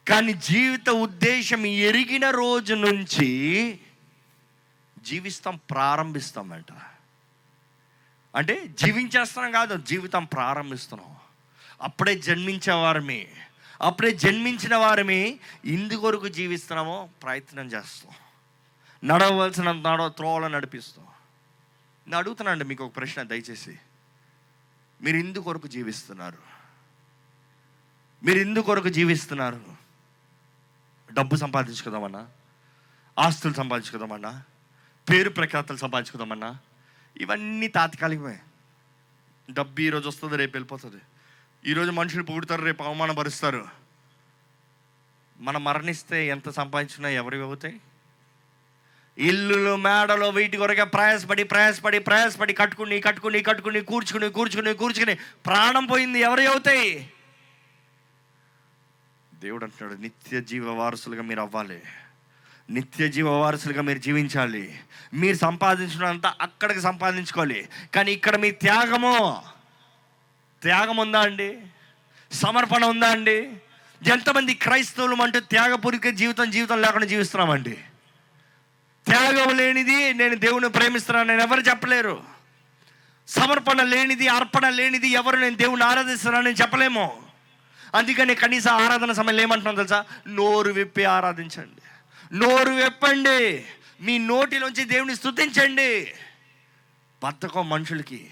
కానీ జీవిత ఉద్దేశం ఎరిగిన రోజు నుంచి జీవిస్తాం ప్రారంభిస్తామంట అంటే జీవించేస్తున్నాం కాదు జీవితం ప్రారంభిస్తున్నాం. అప్పుడే జన్మించే వారమే అప్పుడే జన్మించిన వారమే ఇందుకొరకు జీవిస్తున్నామో ప్రయత్నం చేస్తాం. నడవలసిన నడవ త్రోవలో నడిపిస్తాం. నేను అడుగుతున్నానండి మీకు ఒక ప్రశ్న దయచేసి. మీరు ఇందుకొరకు జీవిస్తున్నారు. మీరు ఇందుకొరకు జీవిస్తున్నారు. డబ్బు సంపాదించుకుందామన్నా ఆస్తులు సంపాదించుకుందామన్నా పేరు ప్రఖ్యాతలు సంపాదించుకుందామన్నా ఇవన్నీ తాత్కాలికమే. డబ్బు ఈరోజు వస్తుంది రేపు వెళ్ళిపోతుంది. ఈరోజు మనుషులు పొగుడుతారు రేపు అవమానపరుస్తారు మనం మరణిస్తే ఎంత సంపాదించినా ఎవరివి అవుతాయి? ఇల్లులు మేడలు వీటి కొరకే ప్రయాసపడి ప్రయాసపడి ప్రయాసపడి కట్టుకుని కట్టుకుని కట్టుకుని కూర్చుకుని కూర్చుకుని కూర్చుకుని ప్రాణం పోయింది ఎవరి అవుతాయి? దేవుడు అంటున్నాడు నిత్య జీవ వారసులుగా మీరు అవ్వాలి. నిత్య జీవ వారసులుగా మీరు జీవించాలి. మీరు సంపాదించినంత అక్కడికి సంపాదించుకోవాలి. కానీ ఇక్కడ మీ త్యాగము త్యాగం ఉందా అండి? సమర్పణ ఉందా అండి? ఎంతమంది క్రైస్తవులు అంటే త్యాగపూరిక జీవితం జీవితం లేకుండా జీవిస్తున్నామండి? త్యాగం లేనిది నేను దేవుని ప్రేమిస్తున్నాను నేను ఎవరు చెప్పలేరు. సమర్పణ లేనిది అర్పణ లేనిది ఎవరు నేను దేవుని ఆరాధిస్తున్నానని చెప్పలేము. అందుకని కనీస ఆరాధన సమయంలో ఏమంటున్నాం తెలుసా? నోరు విప్పి ఆరాధించండి. నోరు విప్పండి. మీ నోటిలోంచి దేవుని స్థుతించండి బద్ధకం మనుషులకి.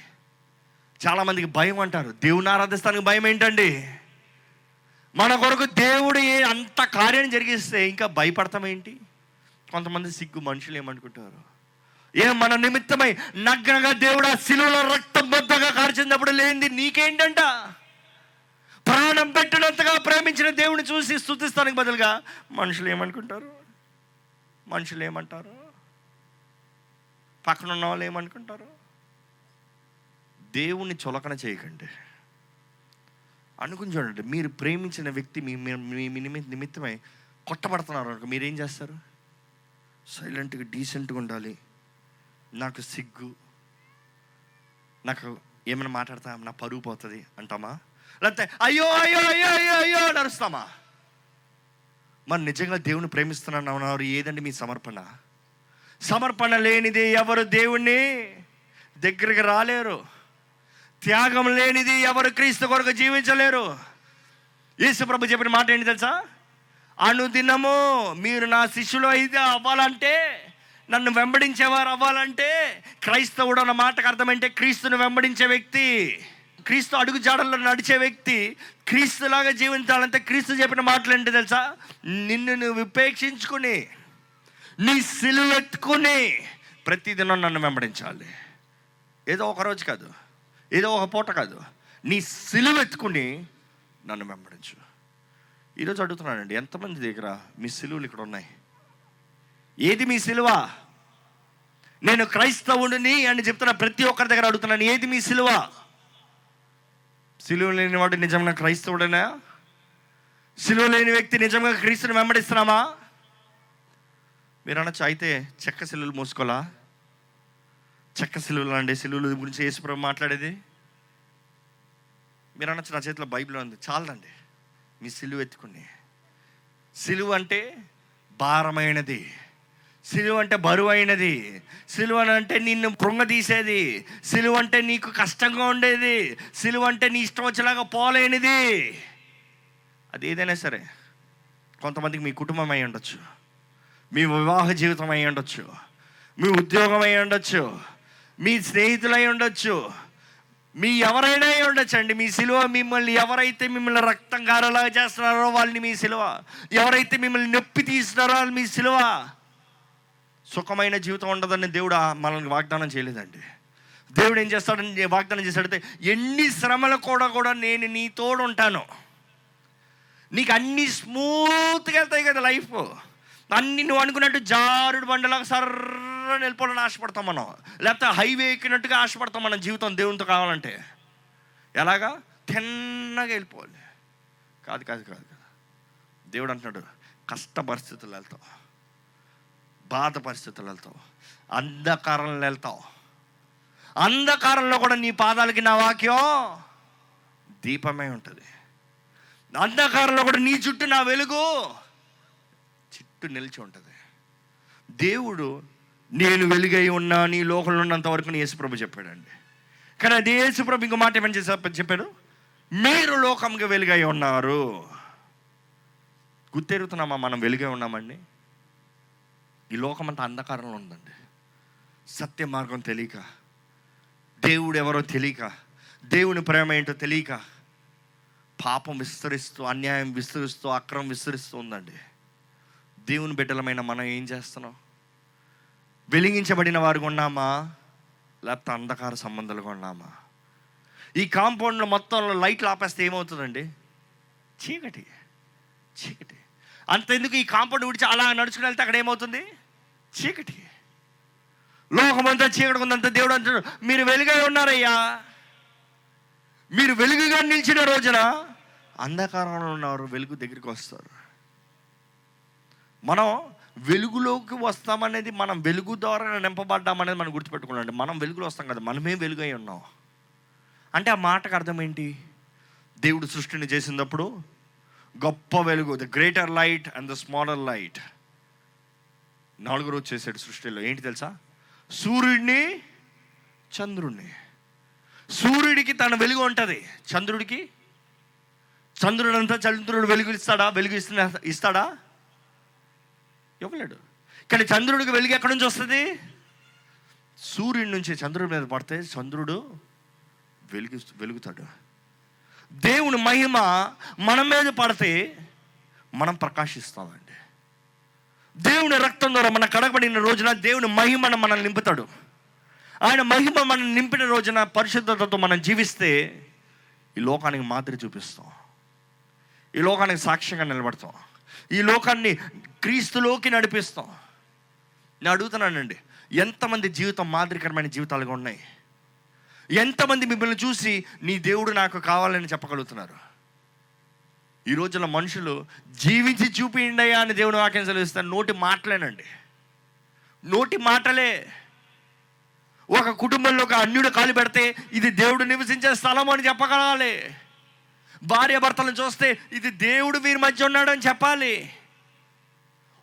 చాలామందికి భయం అంటారు. దేవుని ఆరాధిస్తానికి భయం ఏంటండి? మన కొరకు దేవుడు ఏ అంత కార్యం జరిగిస్తే ఇంకా భయపడతాం ఏంటి? కొంతమంది సిగ్గు మనుషులు ఏమనుకుంటారు? ఏ మన నిమిత్తమై నగ్నగా దేవుడు ఆ శిలువలో రక్తం బొద్దగా కార్చినప్పుడు లేనిది నీకేంటంట? ప్రాణం పెట్టినంతగా ప్రేమించిన దేవుని చూసి స్థుతిస్తానికి బదులుగా మనుషులు ఏమనుకుంటారు? మనుషులు ఏమంటారు? పక్కన ఉన్న వాళ్ళు ఏమనుకుంటారు? దేవుణ్ణి చులకన చేయకండి. అనుకుని చూడండి మీరు ప్రేమించిన వ్యక్తి మీ మీ- నిమిత్తమై కొట్టబడుతున్నారు అనుకో మీరేం చేస్తారు? సైలెంట్గా డీసెంట్గా ఉండాలి. నాకు సిగ్గు. నాకు ఏమైనా మాట్లాడతా నా పరుగు పోతుంది అంటామా? లేకపోతే అయ్యో అయ్యో అయ్యో అయ్యో అయ్యో నడుస్తామా మరి నిజంగా దేవుని ప్రేమిస్తున్నాను ఏదండి మీ సమర్పణ? సమర్పణ లేనిది ఎవరు దేవుణ్ణి దగ్గరికి రాలేరు. త్యాగం లేనిది ఎవరు క్రీస్తు కొరకు జీవించలేరు. యేసుప్రభు చెప్పిన మాట ఏంటి తెలుసా? అనుదినము మీరు నా శిష్యులు అయితే అవ్వాలంటే నన్ను వెంబడించేవారు అవ్వాలంటే క్రైస్తవుడు అన్న మాటకు అర్థమంటే క్రీస్తును వెంబడించే వ్యక్తి క్రీస్తు అడుగు జాడల్లో నడిచే వ్యక్తి క్రీస్తులాగా జీవించాలంటే క్రీస్తు చెప్పిన మాటలు ఏంటి తెలుసా? నిన్ను నువ్వు ఉపేక్షించుకుని నీ సిలువెత్తుకుని ప్రతిదినం నన్ను వెంబడించాలి. ఏదో ఒక రోజు కాదు. ఏదో ఒక పూట కాదు. నీ సిలువెత్తుకుని నన్ను వెంబడించు. ఈరోజు అడుగుతున్నానండి ఎంతమంది దగ్గర మీ సిలువలు ఇక్కడ ఉన్నాయి? ఏది మీ సిలువ? నేను క్రైస్తవుడిని అని చెప్తున్న ప్రతి ఒక్కరి దగ్గర అడుగుతున్నాను ఏది మీ సిలువ? సిలువ లేనివాడు నిజంగా క్రైస్తవుడేనా? సిలువ లేని వ్యక్తి నిజంగా క్రీస్తుని వెంబడిస్తున్నామా? మీరు అనొచ్చు అయితే చెక్క సిలువలు మూసుకోవాలా? చెక్క సిలువలు అండి సిలువల గురించి యేసుప్రభు మాట్లాడేది? మీరు అనొచ్చు నా చేతిలో బైబిల్ ఉంది. చాలండి మీ సిలువ ఎత్తుకుని. సిలువ అంటే భారమైనది. సిలువ అంటే బరువైనది. సిలువ అంటే నిన్ను పృంగదీసేది సిలువ అంటే నీకు కష్టంగా ఉండేది. సిలువ అంటే నీ ఇష్టం వచ్చేలాగా పోలేనిది. అది ఏదైనా సరే కొంతమందికి మీ కుటుంబం అయి ఉండొచ్చు. మీ వివాహ జీవితం అయి ఉండొచ్చు. మీ ఉద్యోగం అయి ఉండొచ్చు. మీ స్నేహితులై ఉండొచ్చు. మీ ఎవరైనా అయి ఉండొచ్చు అండి మీ సిలువ మిమ్మల్ని ఎవరైతే మిమ్మల్ని రక్తం గారలాగా చేస్తున్నారో వాళ్ళని మీ సిలువ. ఎవరైతే మిమ్మల్ని నొప్పి తీస్తున్నారో వాళ్ళు మీ సిలువ. సుఖమైన జీవితం ఉండదని దేవుడు మనల్ని వాగ్దానం చేయలేదండి. దేవుడు ఏం చేస్తాడని వాగ్దానం చేశాడంటే ఎన్ని శ్రమలు కూడా కూడా నేను నీ తోడు ఉంటాను నీకు అన్నీ స్మూత్గా వెళ్తాయి కదా లైఫ్. అన్ని నువ్వు అనుకున్నట్టు జారుడు బండలాగా సర్రని వెళ్ళిపోవాలని ఆశపడతాం మనం. లేకపోతే హైవే ఎక్కినట్టుగా ఆశపడతాం మనం జీవితం దేవునితో కావాలంటే. ఎలాగా? తిన్నగా వెళ్ళిపోవాలి. కాదు కాదు కాదు కాదు. దేవుడు అంటున్నాడు కష్ట పరిస్థితులు వెళ్తావు. బాధ పరిస్థితులు వెళ్తావు. అంధకారంలో వెళ్తావు. అంధకారంలో కూడా నీ పాదాలకి నా వాక్యం దీపమే ఉంటుంది. అంధకారంలో కూడా నీ చుట్టూ నా వెలుగు. చుట్టూ నిలిచి ఉంటుంది. దేవుడు నేను వెలుగై ఉన్నా నీ లోకంలో ఉన్నంత వరకు నీ యేసుప్రభు చెప్పాడండి. కానీ అదే యేసుప్రభు ఇంకో మాట ఏమని చేసా చెప్పాడు? మీరు లోకంగా వెలుగై ఉన్నారు. గుర్తెరుగుతున్నామా మనం వెలుగై ఉన్నామండి? ఈ లోకం అంతా అంధకారంలో ఉందండి. సత్య మార్గం తెలియక దేవుడు ఎవరో తెలియక దేవుని ప్రేమ ఏంటో తెలియక పాపం విస్తరిస్తూ అన్యాయం విస్తరిస్తూ అక్రమం విస్తరిస్తూ ఉందండి. దేవుని బిడ్డలమైన మనం ఏం చేస్తున్నాం? వెలిగించబడిన వారు ఉన్నామా? లేకపోతే అంధకార సంబంధాలుగా ఉన్నామా? ఈ కాంపౌండ్లో మొత్తంలో లైట్లు ఆపేస్తే ఏమవుతుందండి? చీకటి. చీకటి. అంతెందుకు ఈ కాంపౌండ్ విడిచి అలా నడుచుకుని వెళ్తే అక్కడ ఏమవుతుంది? చీకటి. లోకమంతా చీకటి ఉందంత దేవుడు అంటాడు మీరు వెలుగై ఉన్నారయ్యా. మీరు వెలుగుగా నిలిచిన రోజున అంధకారంలో ఉన్నవారు వెలుగు దగ్గరికి వస్తారు. మనం వెలుగులోకి వస్తామనేది మనం వెలుగు ద్వారా నింపబడ్డామనేది మనం గుర్తుపెట్టుకోండి మనం వెలుగులో వస్తాం కదా మనమే వెలుగై ఉన్నాం. అంటే ఆ మాటకు అర్థం ఏంటి? దేవుడు సృష్టిని చేసినప్పుడు గొప్ప వెలుగు the greater light and the smaller light నాలుగు రోజు చేశాడు సృష్టిలో. ఏంటి తెలుసా? సూర్యుడిని చంద్రుడిని సూర్యుడికి తన వెలుగు ఉంటుంది. చంద్రుడికి? చంద్రుడంతా చంద్రుడు వెలుగు ఇస్తాడా వెలుగు ఇస్తున్నా ఇస్తాడా? ఇవ్వలేడు కానీ చంద్రుడికి వెలుగు ఎక్కడి నుంచి వస్తుంది? సూర్యుడి నుంచి. చంద్రుడి మీద పడితే చంద్రుడు వెలుగు వెలుగుతాడు. దేవుని మహిమ మన మీద పడితే మనం ప్రకాశిస్తామండి. దేవుని రక్తం ద్వారా మన కడగబడిన రోజున దేవుని మహిమను మనల్ని నింపుతాడు. ఆయన మహిమ మనం నింపిన రోజున పరిశుద్ధతతో మనం జీవిస్తే ఈ లోకానికి మాదిరి చూపిస్తాం. ఈ లోకానికి సాక్ష్యంగా నిలబడతాం. ఈ లోకాన్ని క్రీస్తులోకి నడిపిస్తాం. నేను అడుగుతున్నానండి ఎంతమంది జీవితం మాదిరికరమైన జీవితాలుగా ఉన్నాయి? ఎంతమంది మిమ్మల్ని చూసి నీ దేవుడు నాకు కావాలని చెప్పగలుగుతున్నారు? ఈ రోజున మనుషులు జీవించి చూపిండయా అని దేవుడు వాక్యం సెలవిస్తారు నోటి మాటలేనండి. నోటి మాటలే. ఒక కుటుంబంలో ఒక అన్యుడు కాలు పెడితే ఇది దేవుడు నివసించే స్థలం అని చెప్పగలాలి భార్య భర్తలను చూస్తే ఇది దేవుడు వీరి మధ్య ఉన్నాడని చెప్పాలి.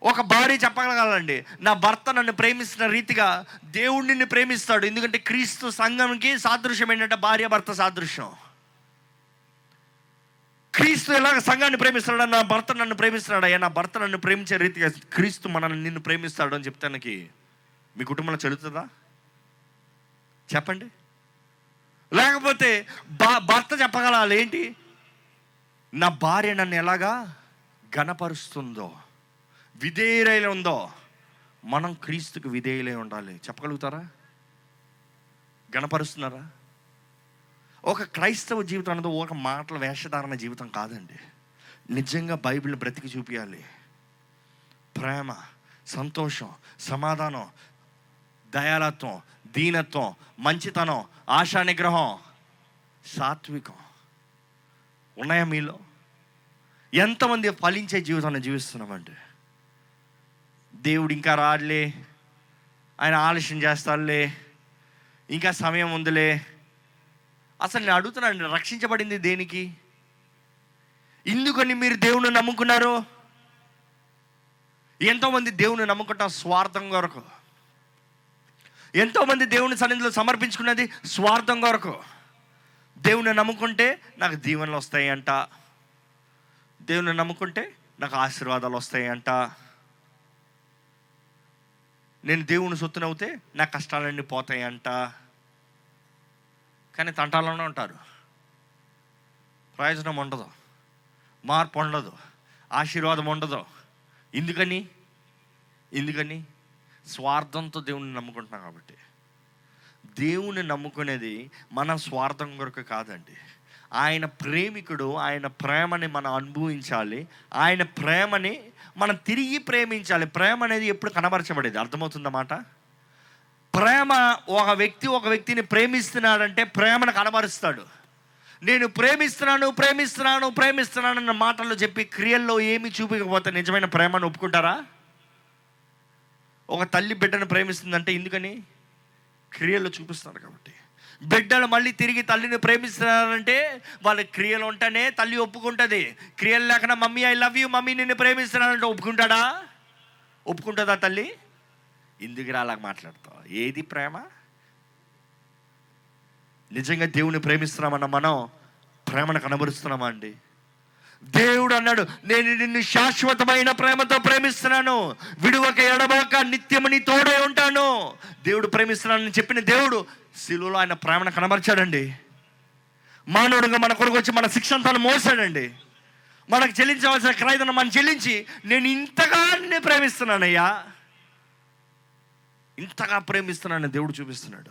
ఒక భార్య చెప్పగలగాలండి. నా భర్త నన్ను ప్రేమిస్తున్న రీతిగా దేవుడు నిన్ను ప్రేమిస్తాడు. ఎందుకంటే క్రీస్తు సంఘంకి సాదృశ్యం ఏంటంటే భార్య భర్త సాదృశ్యం. క్రీస్తు ఎలాగ సంఘాన్ని ప్రేమిస్తున్నాడా? నా భర్త నన్ను ప్రేమిస్తున్నాడా. నా భర్త నన్ను ప్రేమించే రీతిగా క్రీస్తు మనల్ని నిన్ను ప్రేమిస్తాడు అని చెప్తానికి మీ కుటుంబంలో చెల్లుతుందా? చెప్పండి. లేకపోతే భర్త చెప్పగలాలి. ఏంటి? నా భార్య నన్ను ఎలాగా గణపరుస్తుందో విధేయులై ఉందో మనం క్రీస్తుకు విధేయులై ఉండాలి. చెప్పగలుగుతారా? గణపరుస్తున్నారా ఒక క్రైస్తవ జీవితం అనేది ఒక మాటల వేషధారణ జీవితం కాదండి. నిజంగా బైబిల్ని బ్రతికి చూపించాలి ప్రేమ సంతోషం సమాధానం దయాలత్వం దీనత్వం మంచితనం ఆశా నిగ్రహం సాత్వికం. ఉన్నాయా మీలో? ఎంతమంది ఫలించే జీవితాన్ని జీవిస్తున్నామంటే? దేవుడు ఇంకా రాడులే ఆయన ఆలస్యం చేస్తాడులే ఇంకా సమయం ఉందిలే. అసలు నేను అడుగుతున్నాను రక్షించబడింది దేనికి? ఎందుకని మీరు దేవుని నమ్ముకున్నారు? ఎంతోమంది దేవుని నమ్ముకుంటాం స్వార్థం కొరకు. ఎంతోమంది దేవుని సన్నిధిలో సమర్పించుకున్నది స్వార్థం కొరకు. దేవుని నమ్ముకుంటే నాకు దీవెనలు వస్తాయి అంట దేవుని నమ్ముకుంటే నాకు ఆశీర్వాదాలు వస్తాయి అంట నేను దేవుని సొత్తునవుతే నా కష్టాలన్నీ పోతాయి అంట కానీ తంటాలోనే ఉంటారు. ప్రయోజనం ఉండదు. మార్పు ఉండదు. ఆశీర్వాదం ఉండదు. ఎందుకని? ఎందుకని? స్వార్థంతో దేవుణ్ణి నమ్ముకుంటున్నాం కాబట్టి. దేవుని నమ్ముకునేది మన స్వార్థం కొరకు కాదండి. ఆయన ప్రేమికుడు ఆయన ప్రేమని మనం అనుభవించాలి. ఆయన ప్రేమని మనం తిరిగి ప్రేమించాలి. ప్రేమ అనేది ఎప్పుడు కనబరచబడేది? అర్థమవుతుందన్నమాట ప్రేమ ఒక వ్యక్తి ఒక వ్యక్తిని ప్రేమిస్తున్నాడంటే ప్రేమను కనబరుస్తాడు. నేను ప్రేమిస్తున్నాను ప్రేమిస్తున్నాను ప్రేమిస్తున్నాను అన్న మాటల్లో చెప్పి క్రియల్లో ఏమి చూపించకపోతే నిజమైన ప్రేమను ఒప్పుకుంటారా? ఒక తల్లి బిడ్డను ప్రేమిస్తుందంటే ఎందుకని? క్రియల్లో చూపిస్తారు కాబట్టి. బిడ్డలు మళ్ళీ తిరిగి తల్లిని ప్రేమిస్తున్నారంటే వాళ్ళ క్రియలు ఉంటేనే తల్లి ఒప్పుకుంటుంది. క్రియలు లేకుండా mummy I love you mummy నిన్ను ప్రేమిస్తున్నానంటే ఒప్పుకుంటాడా? ఒప్పుకుంటుందా తల్లి? ఇందుకు అలా మాట్లాడతావు? ఏది ప్రేమ? నిజంగా దేవుని ప్రేమిస్తున్నామన్న మనం ప్రేమను కనబరుస్తున్నామా అండి? దేవుడు అన్నాడు నేను నిన్ను శాశ్వతమైన ప్రేమతో ప్రేమిస్తున్నాను. విడువక ఎడబాక నిత్యము నీ తోడే ఉంటాను. దేవుడు ప్రేమిస్తున్నానని చెప్పిన దేవుడు శిలువలో ఆయన ప్రేమను కనబరిచాడండి. మానవుడుగా మన కొరకు వచ్చి మన శిక్షణ అంతా మోసాడండి. మనకు చెల్లించవలసిన క్రైదను మనం చెల్లించి నేను ఇంతగా నిన్ను ప్రేమిస్తున్నానయ్యా. ఇంతగా ప్రేమిస్తున్నానని దేవుడు చూపిస్తున్నాడు.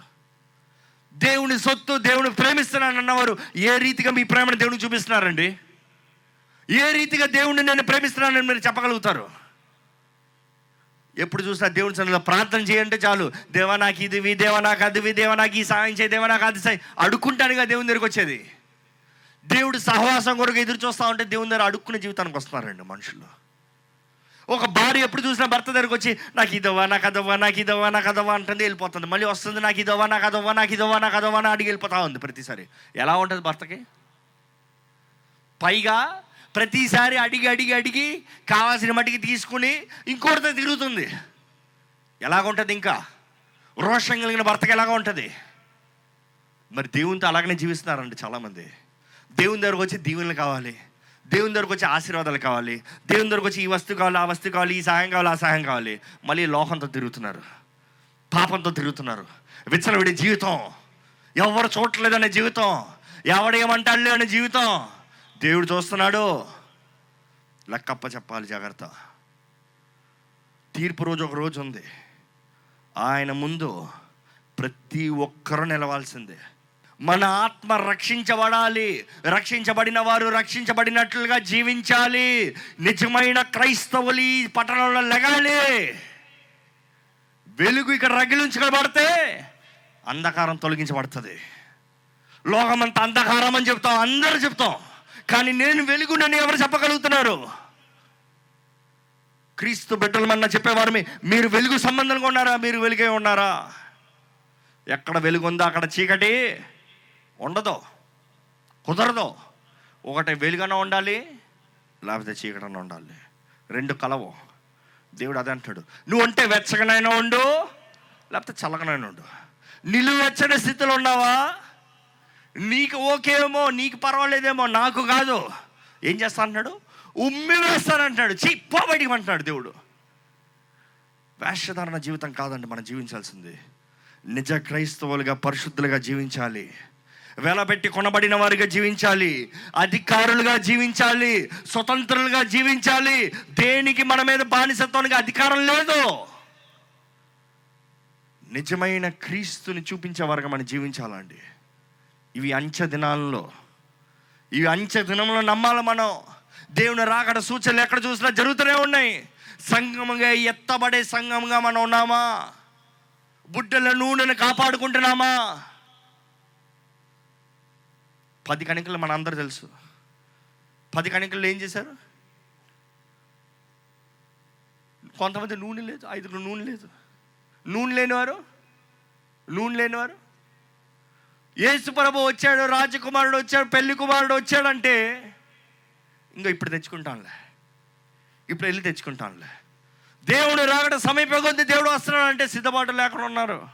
దేవుని సొత్తు దేవుని ప్రేమిస్తున్నాను అన్నవారు ఏ రీతిగా మీ ప్రేమను దేవుడికి చూపిస్తున్నారండి? ఏ రీతిగా దేవుణ్ణి నేను ప్రేమిస్తున్నానని మీరు చెప్పగలుగుతారు? ఎప్పుడు చూసినా దేవుని సన్నిధిలో ప్రార్థన చేయంటే చాలు. దేవా నాకు ఇది దేవా నాకు అది దేవా నాకు ఈ సాయం చేయి దేవా నాకు అది సాయం అడుక్కుంటానుగా దేవుని దగ్గరికి వచ్చేది. దేవుడు సహవాసం కొరకు ఎదురు చూస్తూ ఉంటే దేవుని దగ్గర అడుక్కునే జీవితానికి వస్తున్నారండి మనుషులు. ఒక భార్య ఎప్పుడు చూసినా భర్త దగ్గరికి వచ్చి నాకు ఇదవ్వా నాకు అదవ్వా నాకు ఇదవ్వా నాకు అదవ్వా అంటుంది వెళ్ళిపోతుంది. మళ్ళీ వస్తుంది నాకు ఇదవ్వా నాకు అదవ్వా నాకు ఇదవ్వా నాకు అదవ్వా అని అడిగి వెళ్ళిపోతా ఉంది ప్రతిసారి. ఎలా ఉంటుంది భర్తకి? పైగా ప్రతిసారి అడిగి అడిగి అడిగి కావాల్సిన మట్టికి తీసుకుని ఇంకోటితో తిరుగుతుంది. ఎలాగుంటుంది ఇంకా? రోషం కలిగిన భర్తకి ఎలాగ ఉంటుంది మరి దేవునితో అలాగనే జీవిస్తున్నారండి చాలామంది. దేవుని దగ్గరకు వచ్చి దీవెనలు కావాలి. దేవుని దగ్గరకు వచ్చి ఆశీర్వాదాలు కావాలి. దేవుని దగ్గరకు వచ్చి ఈ వస్తువు కావాలి ఆ వస్తువు కావాలి ఈ సహాయం కావాలి ఆ సహాయం కావాలి. మళ్ళీ లోకంతో తిరుగుతున్నారు. పాపంతో తిరుగుతున్నారు. విచ్చలవిడి జీవితం. ఎవరు చూడలేదనే జీవితం. ఎవడేమంటాడు అనే జీవితం. దేవుడు చూస్తున్నాడు. లెక్కప్ప చెప్పాలి జాగ్రత్త. తీర్పు రోజు ఒక రోజు ఉంది. ఆయన ముందు ప్రతి ఒక్కరూ నిలవాల్సిందే. మన ఆత్మ రక్షించబడాలి. రక్షించబడిన వారు రక్షించబడినట్లుగా జీవించాలి. నిజమైన క్రైస్తవులు ఈ పట్టణంలో లెగాలి. వెలుగు ఇక్కడ రగిలించబడితే అంధకారం తొలగించబడుతుంది. లోకమంతా అంధకారం అని చెప్తాం. అందరూ చెప్తాం. కానీ నేను వెలుగునని ఎవరు చెప్పగలుగుతున్నారు? క్రీస్తు బిడ్డలమన్నా చెప్పేవారు మీరు వెలుగు సంబంధంగా ఉన్నారా? మీరు వెలుగే ఉన్నారా? ఎక్కడ వెలుగు ఉందో అక్కడ చీకటి ఉండదు కుదరదు. ఒకటి వెలుగన ఉండాలి లేకపోతే చీకటన ఉండాలి. రెండు కలవు. దేవుడు అదే అంటాడు. నువ్వు అంటే వెచ్చగనైనా ఉండు లేకపోతే చల్లగనైనా ఉండు. నిలువెచ్చని స్థితిలో ఉన్నావా? నీకు ఓకేమో నీకు పర్వాలేదేమో నాకు కాదు. ఏం చేస్తా అంటున్నాడు ఉమ్మి వేస్తానంటాడు చీ పో బయటికి అంటున్నాడు దేవుడు. వేషధారణ జీవితం కాదండి మనం జీవించాల్సింది. నిజ క్రైస్తవులుగా పరిశుద్ధులుగా జీవించాలి. వెలబెట్టి కొనబడిన వారిగా జీవించాలి. అధికారులుగా జీవించాలి. స్వతంత్రులుగా జీవించాలి. దేనికి మన మీద బానిసత్వానికి అధికారం లేదు. నిజమైన క్రీస్తుని చూపించే వారుగా మనం జీవించాలండి. ఇవి అంచె దినాల్లో ఇవి అంచె దినంలో నమ్మాలి మనం. దేవుని రాకడ సూచనలు ఎక్కడ చూసినా జరుగుతూనే ఉన్నాయి. సంఘముగా ఎత్తబడే సంఘంగా మనం ఉన్నామా? బుడ్డల నూనెను కాపాడుకుంటున్నామా? పది కణికలు మన అందరూ తెలుసు. పది కణికలు ఏం చేశారు? కొంతమంది నూనె లేదు ఐదుగురు నూనె లేదు. నూనె లేనివారు? నూనె లేనివారు? యేసు ప్రభు వచ్చాడు రాజకుమారుడు వచ్చాడు పెళ్ళి కుమారుడు వచ్చాడంటే ఇంకా ఇప్పుడు తెచ్చుకుంటానులే. ఇప్పుడు వెళ్ళి తెచ్చుకుంటానులే. దేవుడు రాకడ సమీప దేవుడు వస్తున్నాడు అంటే సిద్ధపాటు లేకుండా ఉన్నారు.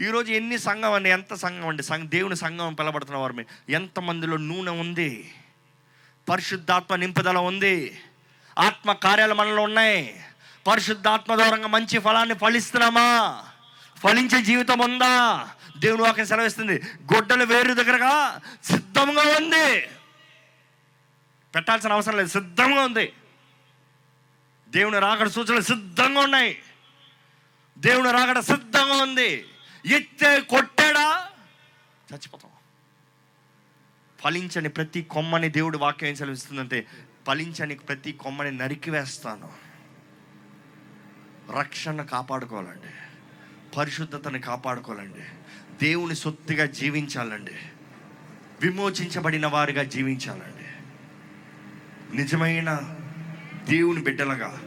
ఈరోజు ఎన్ని సంఘం అండి ఎంత సంఘం అండి? సంఘ దేవుని సంఘం పిలబడుతున్న వారు మీ- ఎంతమందిలో నూనె ఉంది? పరిశుద్ధాత్మ నింపుదల ఉంది? ఆత్మ కార్యాలు మనలో ఉన్నాయి? పరిశుద్ధాత్మ ద్వారా మంచి ఫలాన్ని ఫలిస్తున్నామా? ఫలించే జీవితం ఉందా? దేవుని వాక్యం సెలవిస్తుంది. గొడ్డలు వేరు దగ్గరగా సిద్ధంగా ఉంది. పెట్టాల్సిన అవసరం లేదు. సిద్ధంగా ఉంది. దేవుని రాకడ సూచనలు సిద్ధంగా ఉన్నాయి. దేవుని రాకడ సిద్ధంగా ఉంది. ఎత్తే కొట్టాడా? చచ్చిపోతాం. ఫలించని ప్రతి కొమ్మని దేవుడు వాక్యం ఏం సెలవిస్తుందంటే ఫలించని ప్రతి కొమ్మని నరికివేస్తాను రక్షణ కాపాడుకోవాలండి. పరిశుద్ధతని కాపాడుకోవాలండి. దేవుని సొత్తుగా జీవించాలండి. విమోచించబడిన వారిగా జీవించాలండి. నిజమైన దేవుని బిడ్డలుగా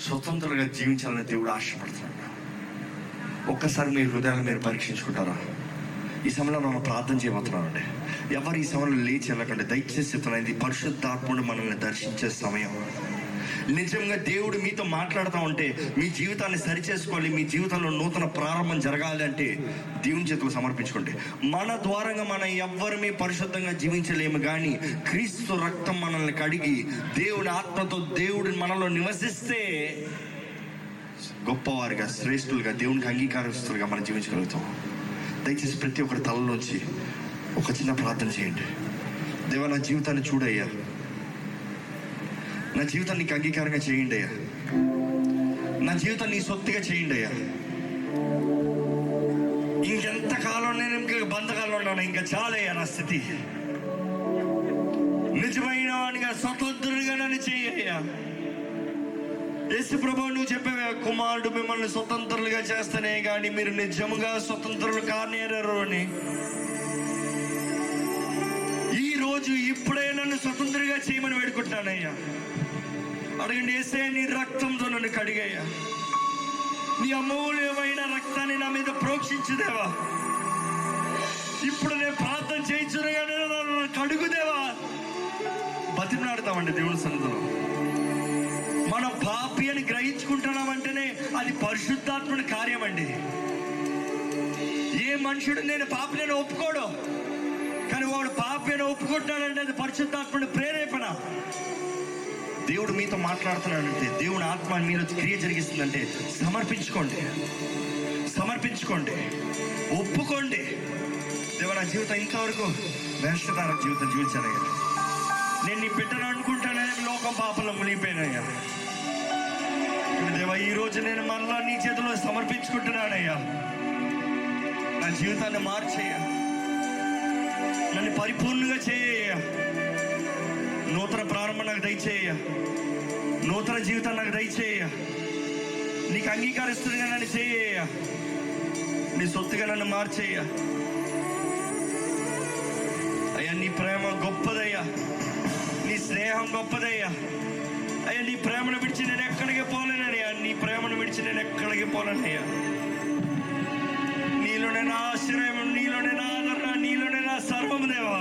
స్వతంత్రంగా జీవించాలని దేవుడు ఆశపడుతున్నాడు. ఒక్కసారి మీ హృదయాన్ని మీరు పరీక్షించుకుంటారా? ఈ సమయంలో మనం ప్రార్థన చేయబోతున్నామండి ఎవరు ఈ సమయంలో లేచి వెళ్ళకండి. దయచేసి చెప్తున్నాను ఇది పరిశుద్ధాత్ముడు మనల్ని దర్శించే సమయం. నిజంగా దేవుడు మీతో మాట్లాడుతూ ఉంటే మీ జీవితాన్ని సరిచేసుకోవాలి మీ జీవితంలో నూతన ప్రారంభం జరగాలి అంటే దేవుని చేతులు సమర్పించుకుంటే. మన ద్వారంగా మనం ఎవ్వరిమీ పరిశుద్ధంగా జీవించలేము కానీ క్రీస్తు రక్తం మనల్ని కడిగి దేవుడి ఆత్మతో దేవుడు మనలో నివసిస్తే గొప్పవారిగా శ్రేష్ఠులుగా దేవునికి అంగీకారస్తులుగా మనం జీవించగలుగుతాం. దయచేసి ప్రతి ఒక్కరి తలలోంచి ఒక చిన్న ప్రార్థన చేయండి. దేవ నా జీవితాన్ని చూడయ్యా. నా జీవితాన్ని నీకు అంగీకారంగా చేయండి అయ్యా. నా జీవితం నీ సొత్తుగా చేయండి అయ్యా. ఇంకెంతకాలం నేను ఇంకా బంధకాలంలో ఉన్నాను ఇంకా చాలయ్యా నా స్థితి. నిజమైన వాడిగా స్వతంత్రుడిగా నన్ను చేయ్యా యేసు ప్రభు నువ్వు చెప్పేవా కుమారుడు మిమ్మల్ని స్వతంత్రులుగా చేస్తానే కానీ మీరు నిజముగా స్వతంత్రులు కానేరారు అని. ఈ రోజు ఇప్పుడే నన్ను స్వతంత్రంగా చేయమని వేడుకుంటానయ్యా అడగండి ఏసే నీ రక్తంతో నన్ను కడిగాయా నీ అమూల్యమైన రక్తాన్ని నా మీద ప్రోక్షించుదేవా. ఇప్పుడు నేను ప్రార్థన చేయించుగానే నన్ను కడుగుదేవా. బతిమలాడతామండి దేవుని సన్నిధిలో. మనం పాపి అని గ్రహించుకుంటున్నామంటేనే అది పరిశుద్ధాత్మని కార్యం అండి ఏ మనుషుడు నేను పాపిని ఒప్పుకోడు. కానీ వాడు పాపి అని ఒప్పుకుంటాడంటే అది పరిశుద్ధాత్మని ప్రేరేపణ. దేవుడు మీతో మాట్లాడుతున్నాడంటే దేవుని ఆత్మ మీలో క్రియ జరిగిస్తుందంటే సమర్పించుకోండి. సమర్పించుకోండి. ఒప్పుకోండి. దేవుడు నా జీవితం ఇంతవరకు వేషధార జీవితం జీవించానయ్యా. నేను నీ బిడ్డను అనుకుంటానే లోకం పాపంలో మునిగిపోయినయ్యా. దేవా ఈ రోజు నేను మరలా నీ చేతిలో సమర్పించుకుంటున్నానయ్యా. నా జీవితాన్ని మార్చేయ నన్ను పరిపూర్ణంగా చేయ నూతన ప్రారంభం నాకు దయచేయ. నూతన జీవితం నాకు దయచేయ. నీకు అంగీకరిస్తుందిగా నన్ను చేయ నీ సొత్తుగా నన్ను మార్చేయ. అయ్యా నీ ప్రేమ గొప్పదయ్యా. నీ స్నేహం గొప్పదయ్యా. అయ్యా నీ ప్రేమను విడిచి నేను ఎక్కడికి పోలేనయ్యా నీ ప్రేమను విడిచి నేను ఎక్కడికి పోలేనయ్యా నీలోనే నా ఆశ్రయం నీలోనే నా ఆదరణ నీలోనే నా సర్వము దేవా.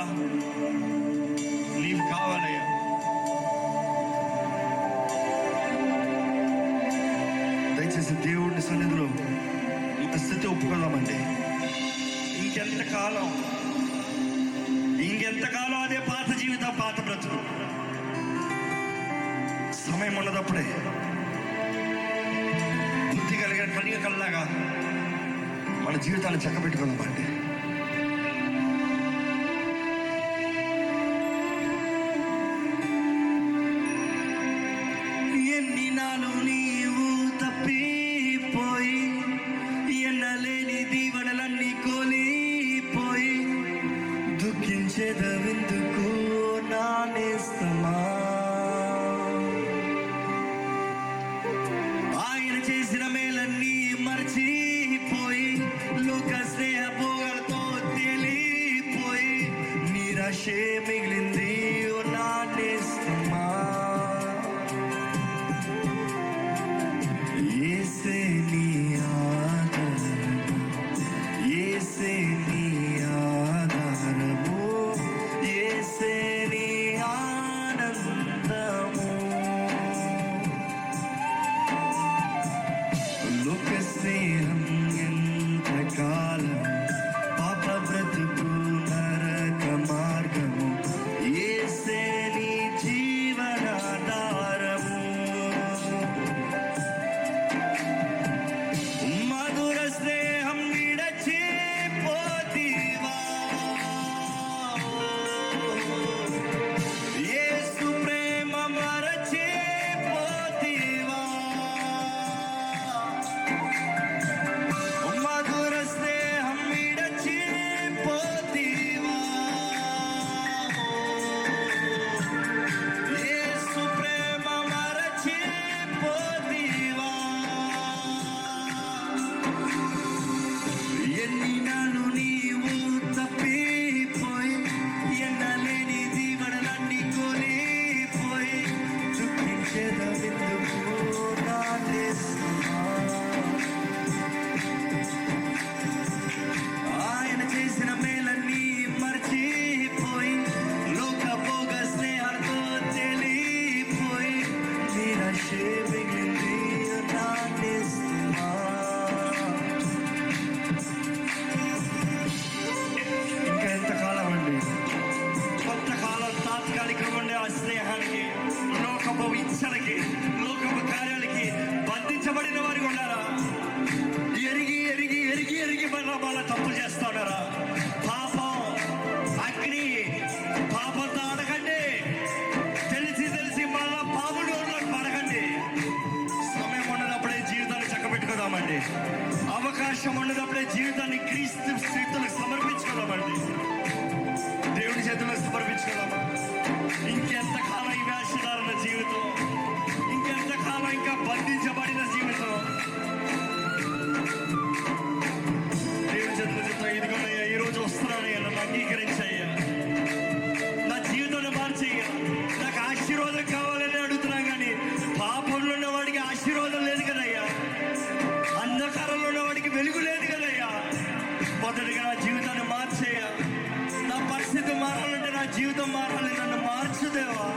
ఇంత ఒప్పుకుందామండి. ఇంకెంత కాలం ఇంకెంతకాలం అదే పాత జీవితం పాత బ్రతుకు? సమయం ఉన్నదప్పుడే. బుద్ధి కలిగిన కలిగ కల్లాగా మన జీవితాన్ని చక్కబెట్టుకుందామండి. రూపొందించబడిన జీవితం. దేవుని చేతుల చెప్తా ఇదిగోనయ్యా ఈరోజు వస్తున్నాను అయ్యా నన్ను అంగీకరించయ్యా. నా జీవితాన్ని మార్చయ్యా. నాకు ఆశీర్వాదం కావాలని అడుగుతున్నా కానీ పాపంలో ఉన్నవాడికి ఆశీర్వాదం లేదు కదయ్యా. అంధకారంలో ఉన్నవాడికి వెలుగు లేదు కదయ్యా. మొదటిగా నా జీవితాన్ని మార్చేయ నా పరిస్థితి మారాలంటే నా జీవితం మారాలి. నన్ను మార్చుదేవా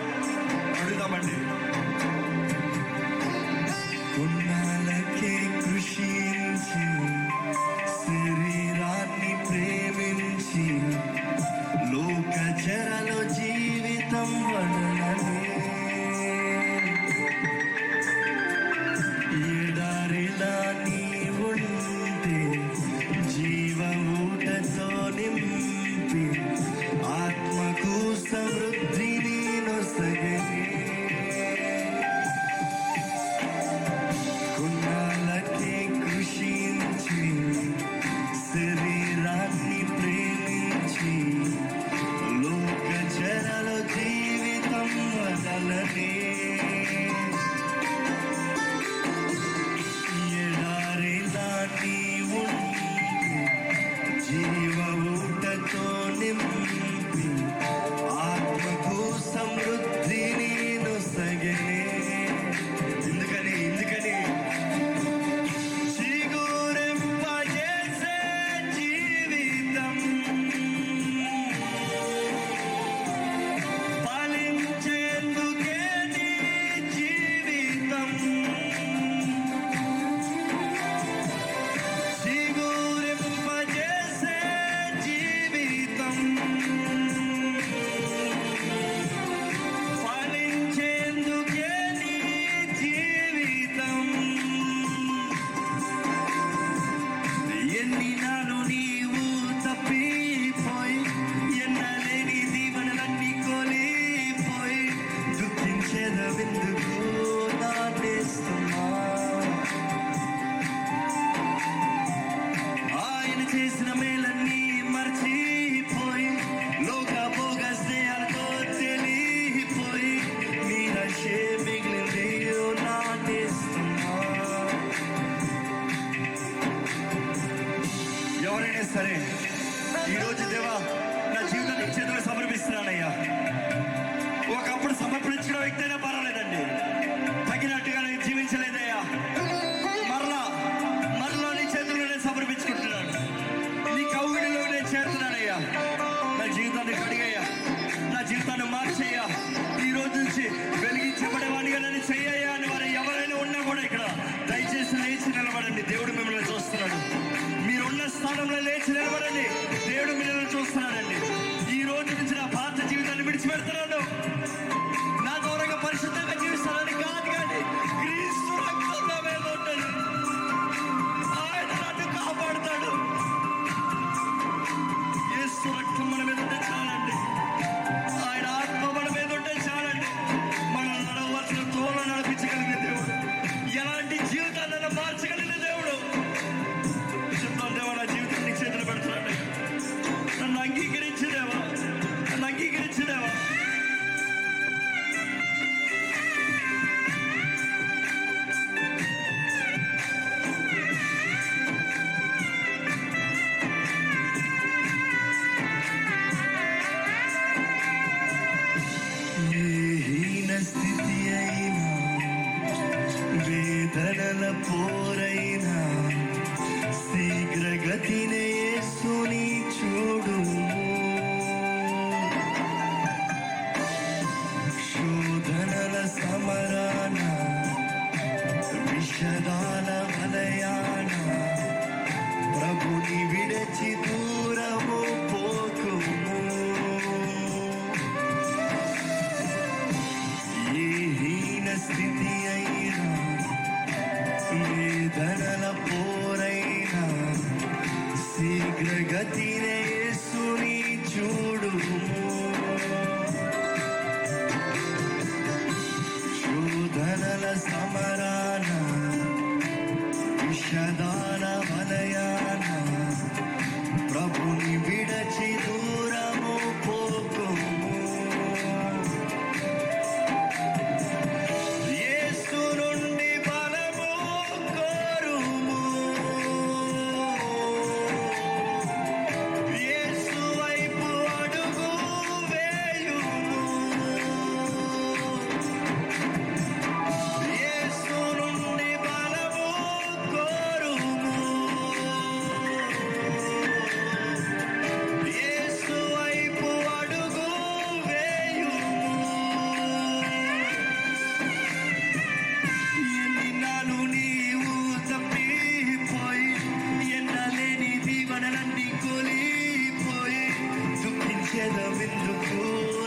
దుఃఖించేదవెందుకు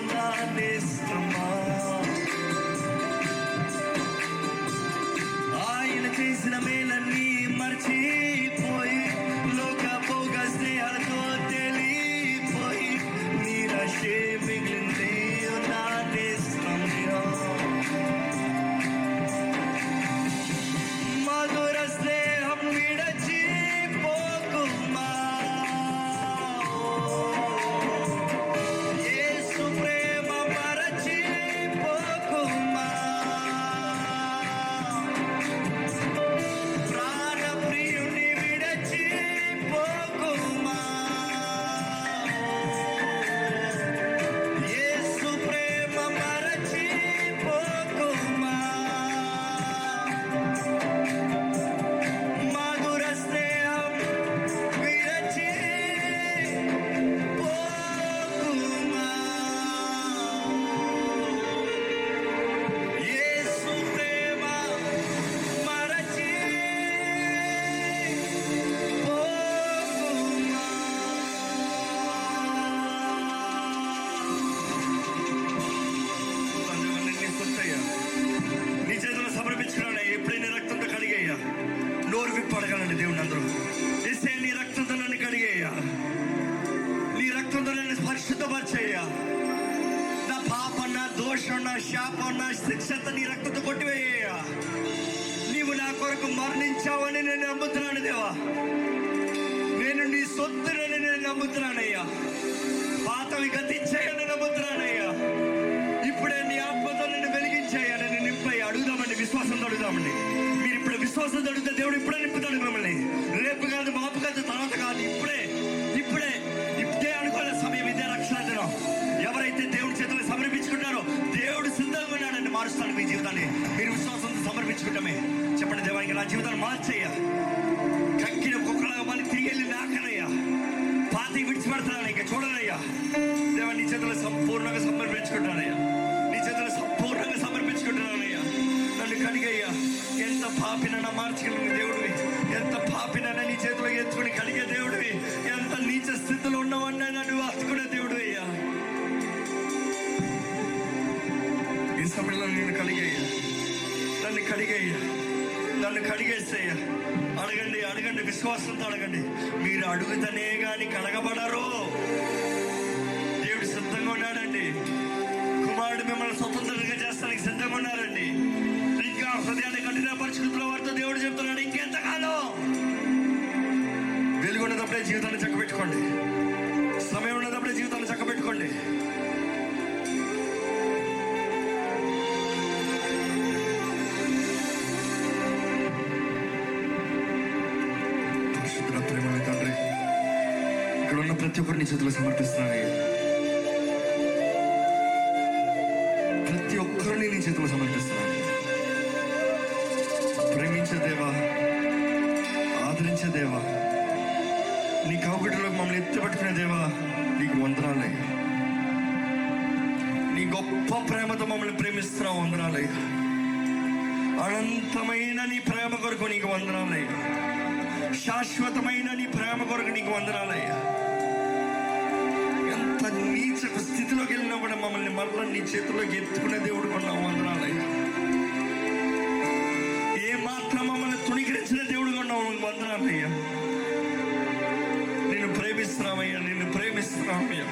నా నేస్తమా ఆయన నమ్ముతున్నానయ్యా పాతవి గతించాయని నమ్ముతున్నానయ్యా. ఇప్పుడే నీ ఆత్మతో నన్ను వెలిగించాయా నన్ను నింపై అడుగుదామండి విశ్వాసంతో అడుగుదామండి. మీరు ఇప్పుడు విశ్వాసం అడిగితే దేవుడు ఇప్పుడే నింపుతాడు మిమ్మల్ని. రేపు కాదు మాపు కాదు తర్వాత కాదు ఇప్పుడే ఇప్పుడే ఇప్పుడే అనుకోలే సమయం ఇదే రక్షణ దినం ఎవరైతే దేవుడి చేతులు సమర్పించుకుంటారో దేవుడు సిద్ధంగా ఉన్నాడని మారుస్తాడు మీ జీవితాన్ని. మీరు విశ్వాసంతో సమర్పించుకుంటామే. చెప్పండి దేవానికి నా జీవితాన్ని మార్చేయాలి దేవా నీ చేతులు సంపూర్ణంగా సమర్పించుకుంటానయ్యా నీ చేతులు సంపూర్ణంగా సమర్పించుకుంటున్నానయ్యా. నన్ను కడిగయ్యా ఎంత పాపిన మార్చగలిగిన దేవుడివి. ఎంత పాపిన నీ చేతిలో ఎత్తుకుని కడిగే దేవుడివి. ఎంత నీచ స్థితిలో ఉన్నవన్నా నన్ను వాసుకునే దేవుడు అయ్యా ఈ సమయంలో నేను కలిగేయ్యా. నన్ను కడిగయ్యా నన్ను కడిగేసేయ్యా అడగండి అడగండి విశ్వాసంతో అడగండి. మీరు అడుగుతనే కానీ కడగబడరు సిద్ధంగా కుమారుడు మిమ్మల్ని స్వతంత్రంగా చేస్తానికి సిద్ధంగా ఉన్నారండి ఇంకా హృదయాన్ని కఠిన పరిస్థితుల్లో వారితో దేవుడు చెప్తున్నాడు ఇంకెంతకాలం? వెలుగున్నదప్పుడే జీవితాన్ని చక్కబెట్టుకోండి. సమయం ఉన్నప్పుడే జీవితాన్ని చక్కబెట్టుకోండి. పరిశుద్ధుల తండ్రి ఇక్కడ ఉన్న ప్రతి ఒక్కరిని చేతులు సమర్పిస్తున్నానయ్యా ఒక్కరిని సమర్పిస్తున్నాను. ప్రేమించే దేవా ఆదరించే దేవా నీ కౌగిటిలో మమ్మల్ని ఎత్తిపెట్టుకునే దేవా నీకు వందనాలయ్యా. నీ గొప్ప ప్రేమతో మమ్మల్ని ప్రేమిస్తున్నావు వందనాలయ్యా. అనంతమైన నీ ప్రేమ కొరకు నీకు వందనాలయ్యా. శాశ్వతమైన నీ ప్రేమ కొరకు నీకు వందనాలయ్యా. అంత నీచకు స్థితిలోకి వెళ్ళినా కూడా మమ్మల్ని మరలా నీ చేతిలోకి ఎత్తుకునే దేవుడు కొన్నావు వందనాలయ్యా ఏ మాత్రం మమ్మల్ని తుణికిరించిన దేవుడు కొన్నావు వందనాలయ్యా నేను నిన్ను ప్రేమిస్తున్నామయ్యా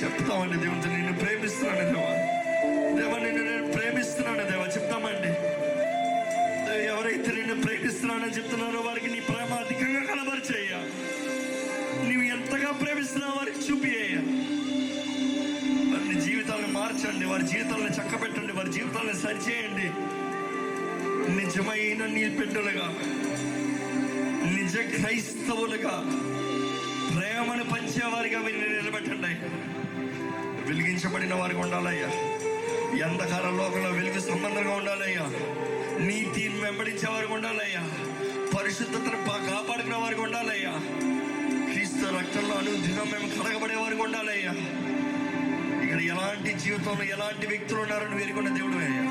చెప్తామండి దేవుడితో నిన్ను ప్రేమిస్తున్నాను దేవా. దేవా నిన్ను నేను ప్రేమిస్తున్నాను దేవా. చెప్తామండి. ఎవరైతే నిన్ను ప్రేమిస్తున్నానని చెప్తున్నారో వారికి నీ ప్రేమ అధికంగా కనబరిచేయ్యా నీవు ఎంతగా ప్రేమిస్తున్నావు వారికి చూపియ్యా. మార్చండి వారి జీవితాలను చక్కబెట్టండి వారి జీవితాలను సరిచేయండి. నిజమైన నీ బిడ్డలుగా నిజ క్రైస్తవులుగా ప్రేమను పంచేవారిగా వీరిని నిలబెట్టండి. వెలిగించబడిన వారికి ఉండాలయ్యా. ఎంతకాల లోకంలో వెలుగు సంబంధంగా ఉండాలయ్యా. నీతిని వెంబడించే వారికి ఉండాలయ్యా. పరిశుద్ధతను కాపాడుకునే వారికి ఉండాలయ్యా. క్రీస్తు రక్తంలో అనుదినం మేము కలగబడే వారికి ఉండాలయ్యా. ఎలాంటి జీవితంలో ఎలాంటి వ్యక్తులు ఉన్నారని వేరుకున్న దేవుడు అయ్యా.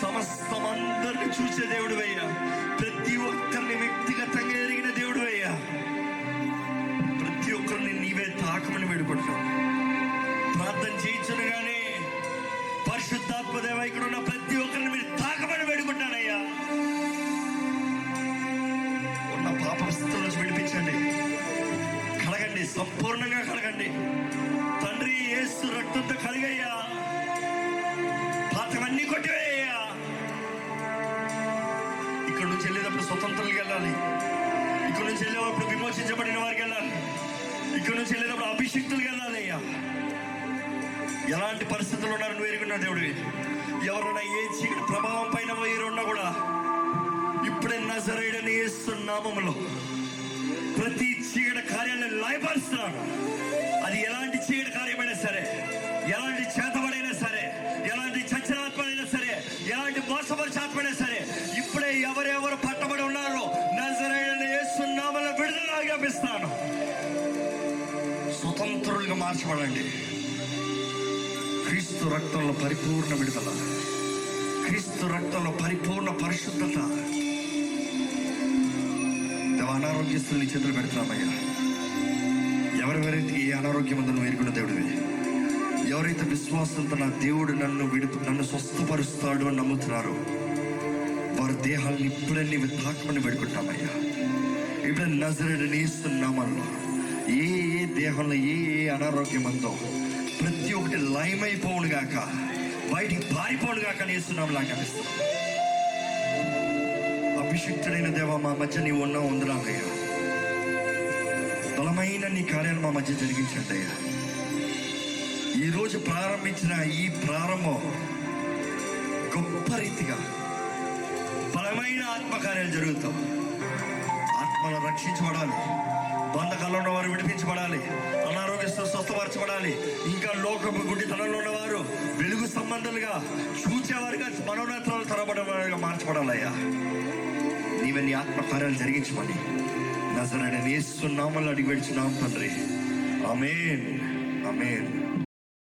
సమస్తం అందరిని చూసే దేవుడు అయ్యా. ప్రతి ఒక్కరిని వ్యక్తిగతంగా ఎరిగిన దేవుడు అయ్యా. ప్రతి ఒక్కరిని నీవే తాకమని వేడుకుంటున్నావు ప్రార్థన చేయించనుగానే పరిశుద్ధాత్మ దేవ ఇక్కడ ఉన్న స్వతంత్రులకు వెళ్ళాలి. ఇక్కడ నుంచి వెళ్ళేటప్పుడు విమోచించబడిన వారికి వెళ్ళాలి. ఇక్కడ నుంచి వెళ్ళేటప్పుడు అభిషిక్తులు వెళ్ళాలి అయ్యా. ఎలాంటి పరిస్థితులు ఉన్నారు నువ్వు దేవుడు దేవుడివి? ఎవరైనా ఏ చీకటి ప్రభావం పైన ఉన్నా కూడా ఇప్పుడే నజరేడని నామములో ప్రతి చీకటి కార్యాలను లాయపరుస్తున్నాడు. పరిపూర్ణ విడుదల. క్రీస్తు రక్తంలో పరిపూర్ణ పరిశుద్ధత. దేవ అనారోగ్యస్తుల్ని చేతులు పెడుతున్నామయ్యా ఎవరెవరైతే ఏ అనారోగ్యం ఉందో నువ్వు ఎరుగున్న దేవుడివి? ఎవరైతే విశ్వాసంతో నా దేవుడు నన్ను విడుపు నన్ను స్వస్థపరుస్తాడు అని నమ్ముతున్నారో వారి దేహాలను ఇప్పుడే నీవు తాకమని పెడుకుంటామయ్యా ఇప్పుడే నజరడని ఇస్తున్నామల్లో ఏ ఏ దేహంలో ఏ ఏ అనారోగ్యం ఉందో ప్రతి ఒక్కటి లయమైపోవును గాక. బయటికి పారిపోవును గాక నేస్తున్నాం లాగా అభిషిక్తుడైన దేవ మా మధ్య నీవు ఉన్నా ఉందిరామయ్యా బలమైన నీ కార్యాలు మా మధ్య జరిగించండి అయ్యా. ఈరోజు ప్రారంభించిన ఈ ప్రారంభం గొప్ప రీతిగా బలమైన ఆత్మకార్యాలు జరుగుతాం ఆత్మను రక్షించబడాలి. బంధకాల్లో ఉన్నవారు విడిపించబడాలి. అనారోగ్యంతో స్వస్థపరచబడాలి. ఇంకా లోకపు గుడ్డితనంలో ఉన్నవారు వెలుగు సంబంధాలుగా చూచేవారుగా మనోనేత్రాలు తరబడేవారుగా మార్చబడాలయ్యా. నీవే నీ ఆత్మకార్యాలు జరిగించమని నజరని నేస్తున్నామని అడిగి వెళ్తున్నాం తండ్రి. అమేన్ అమేన్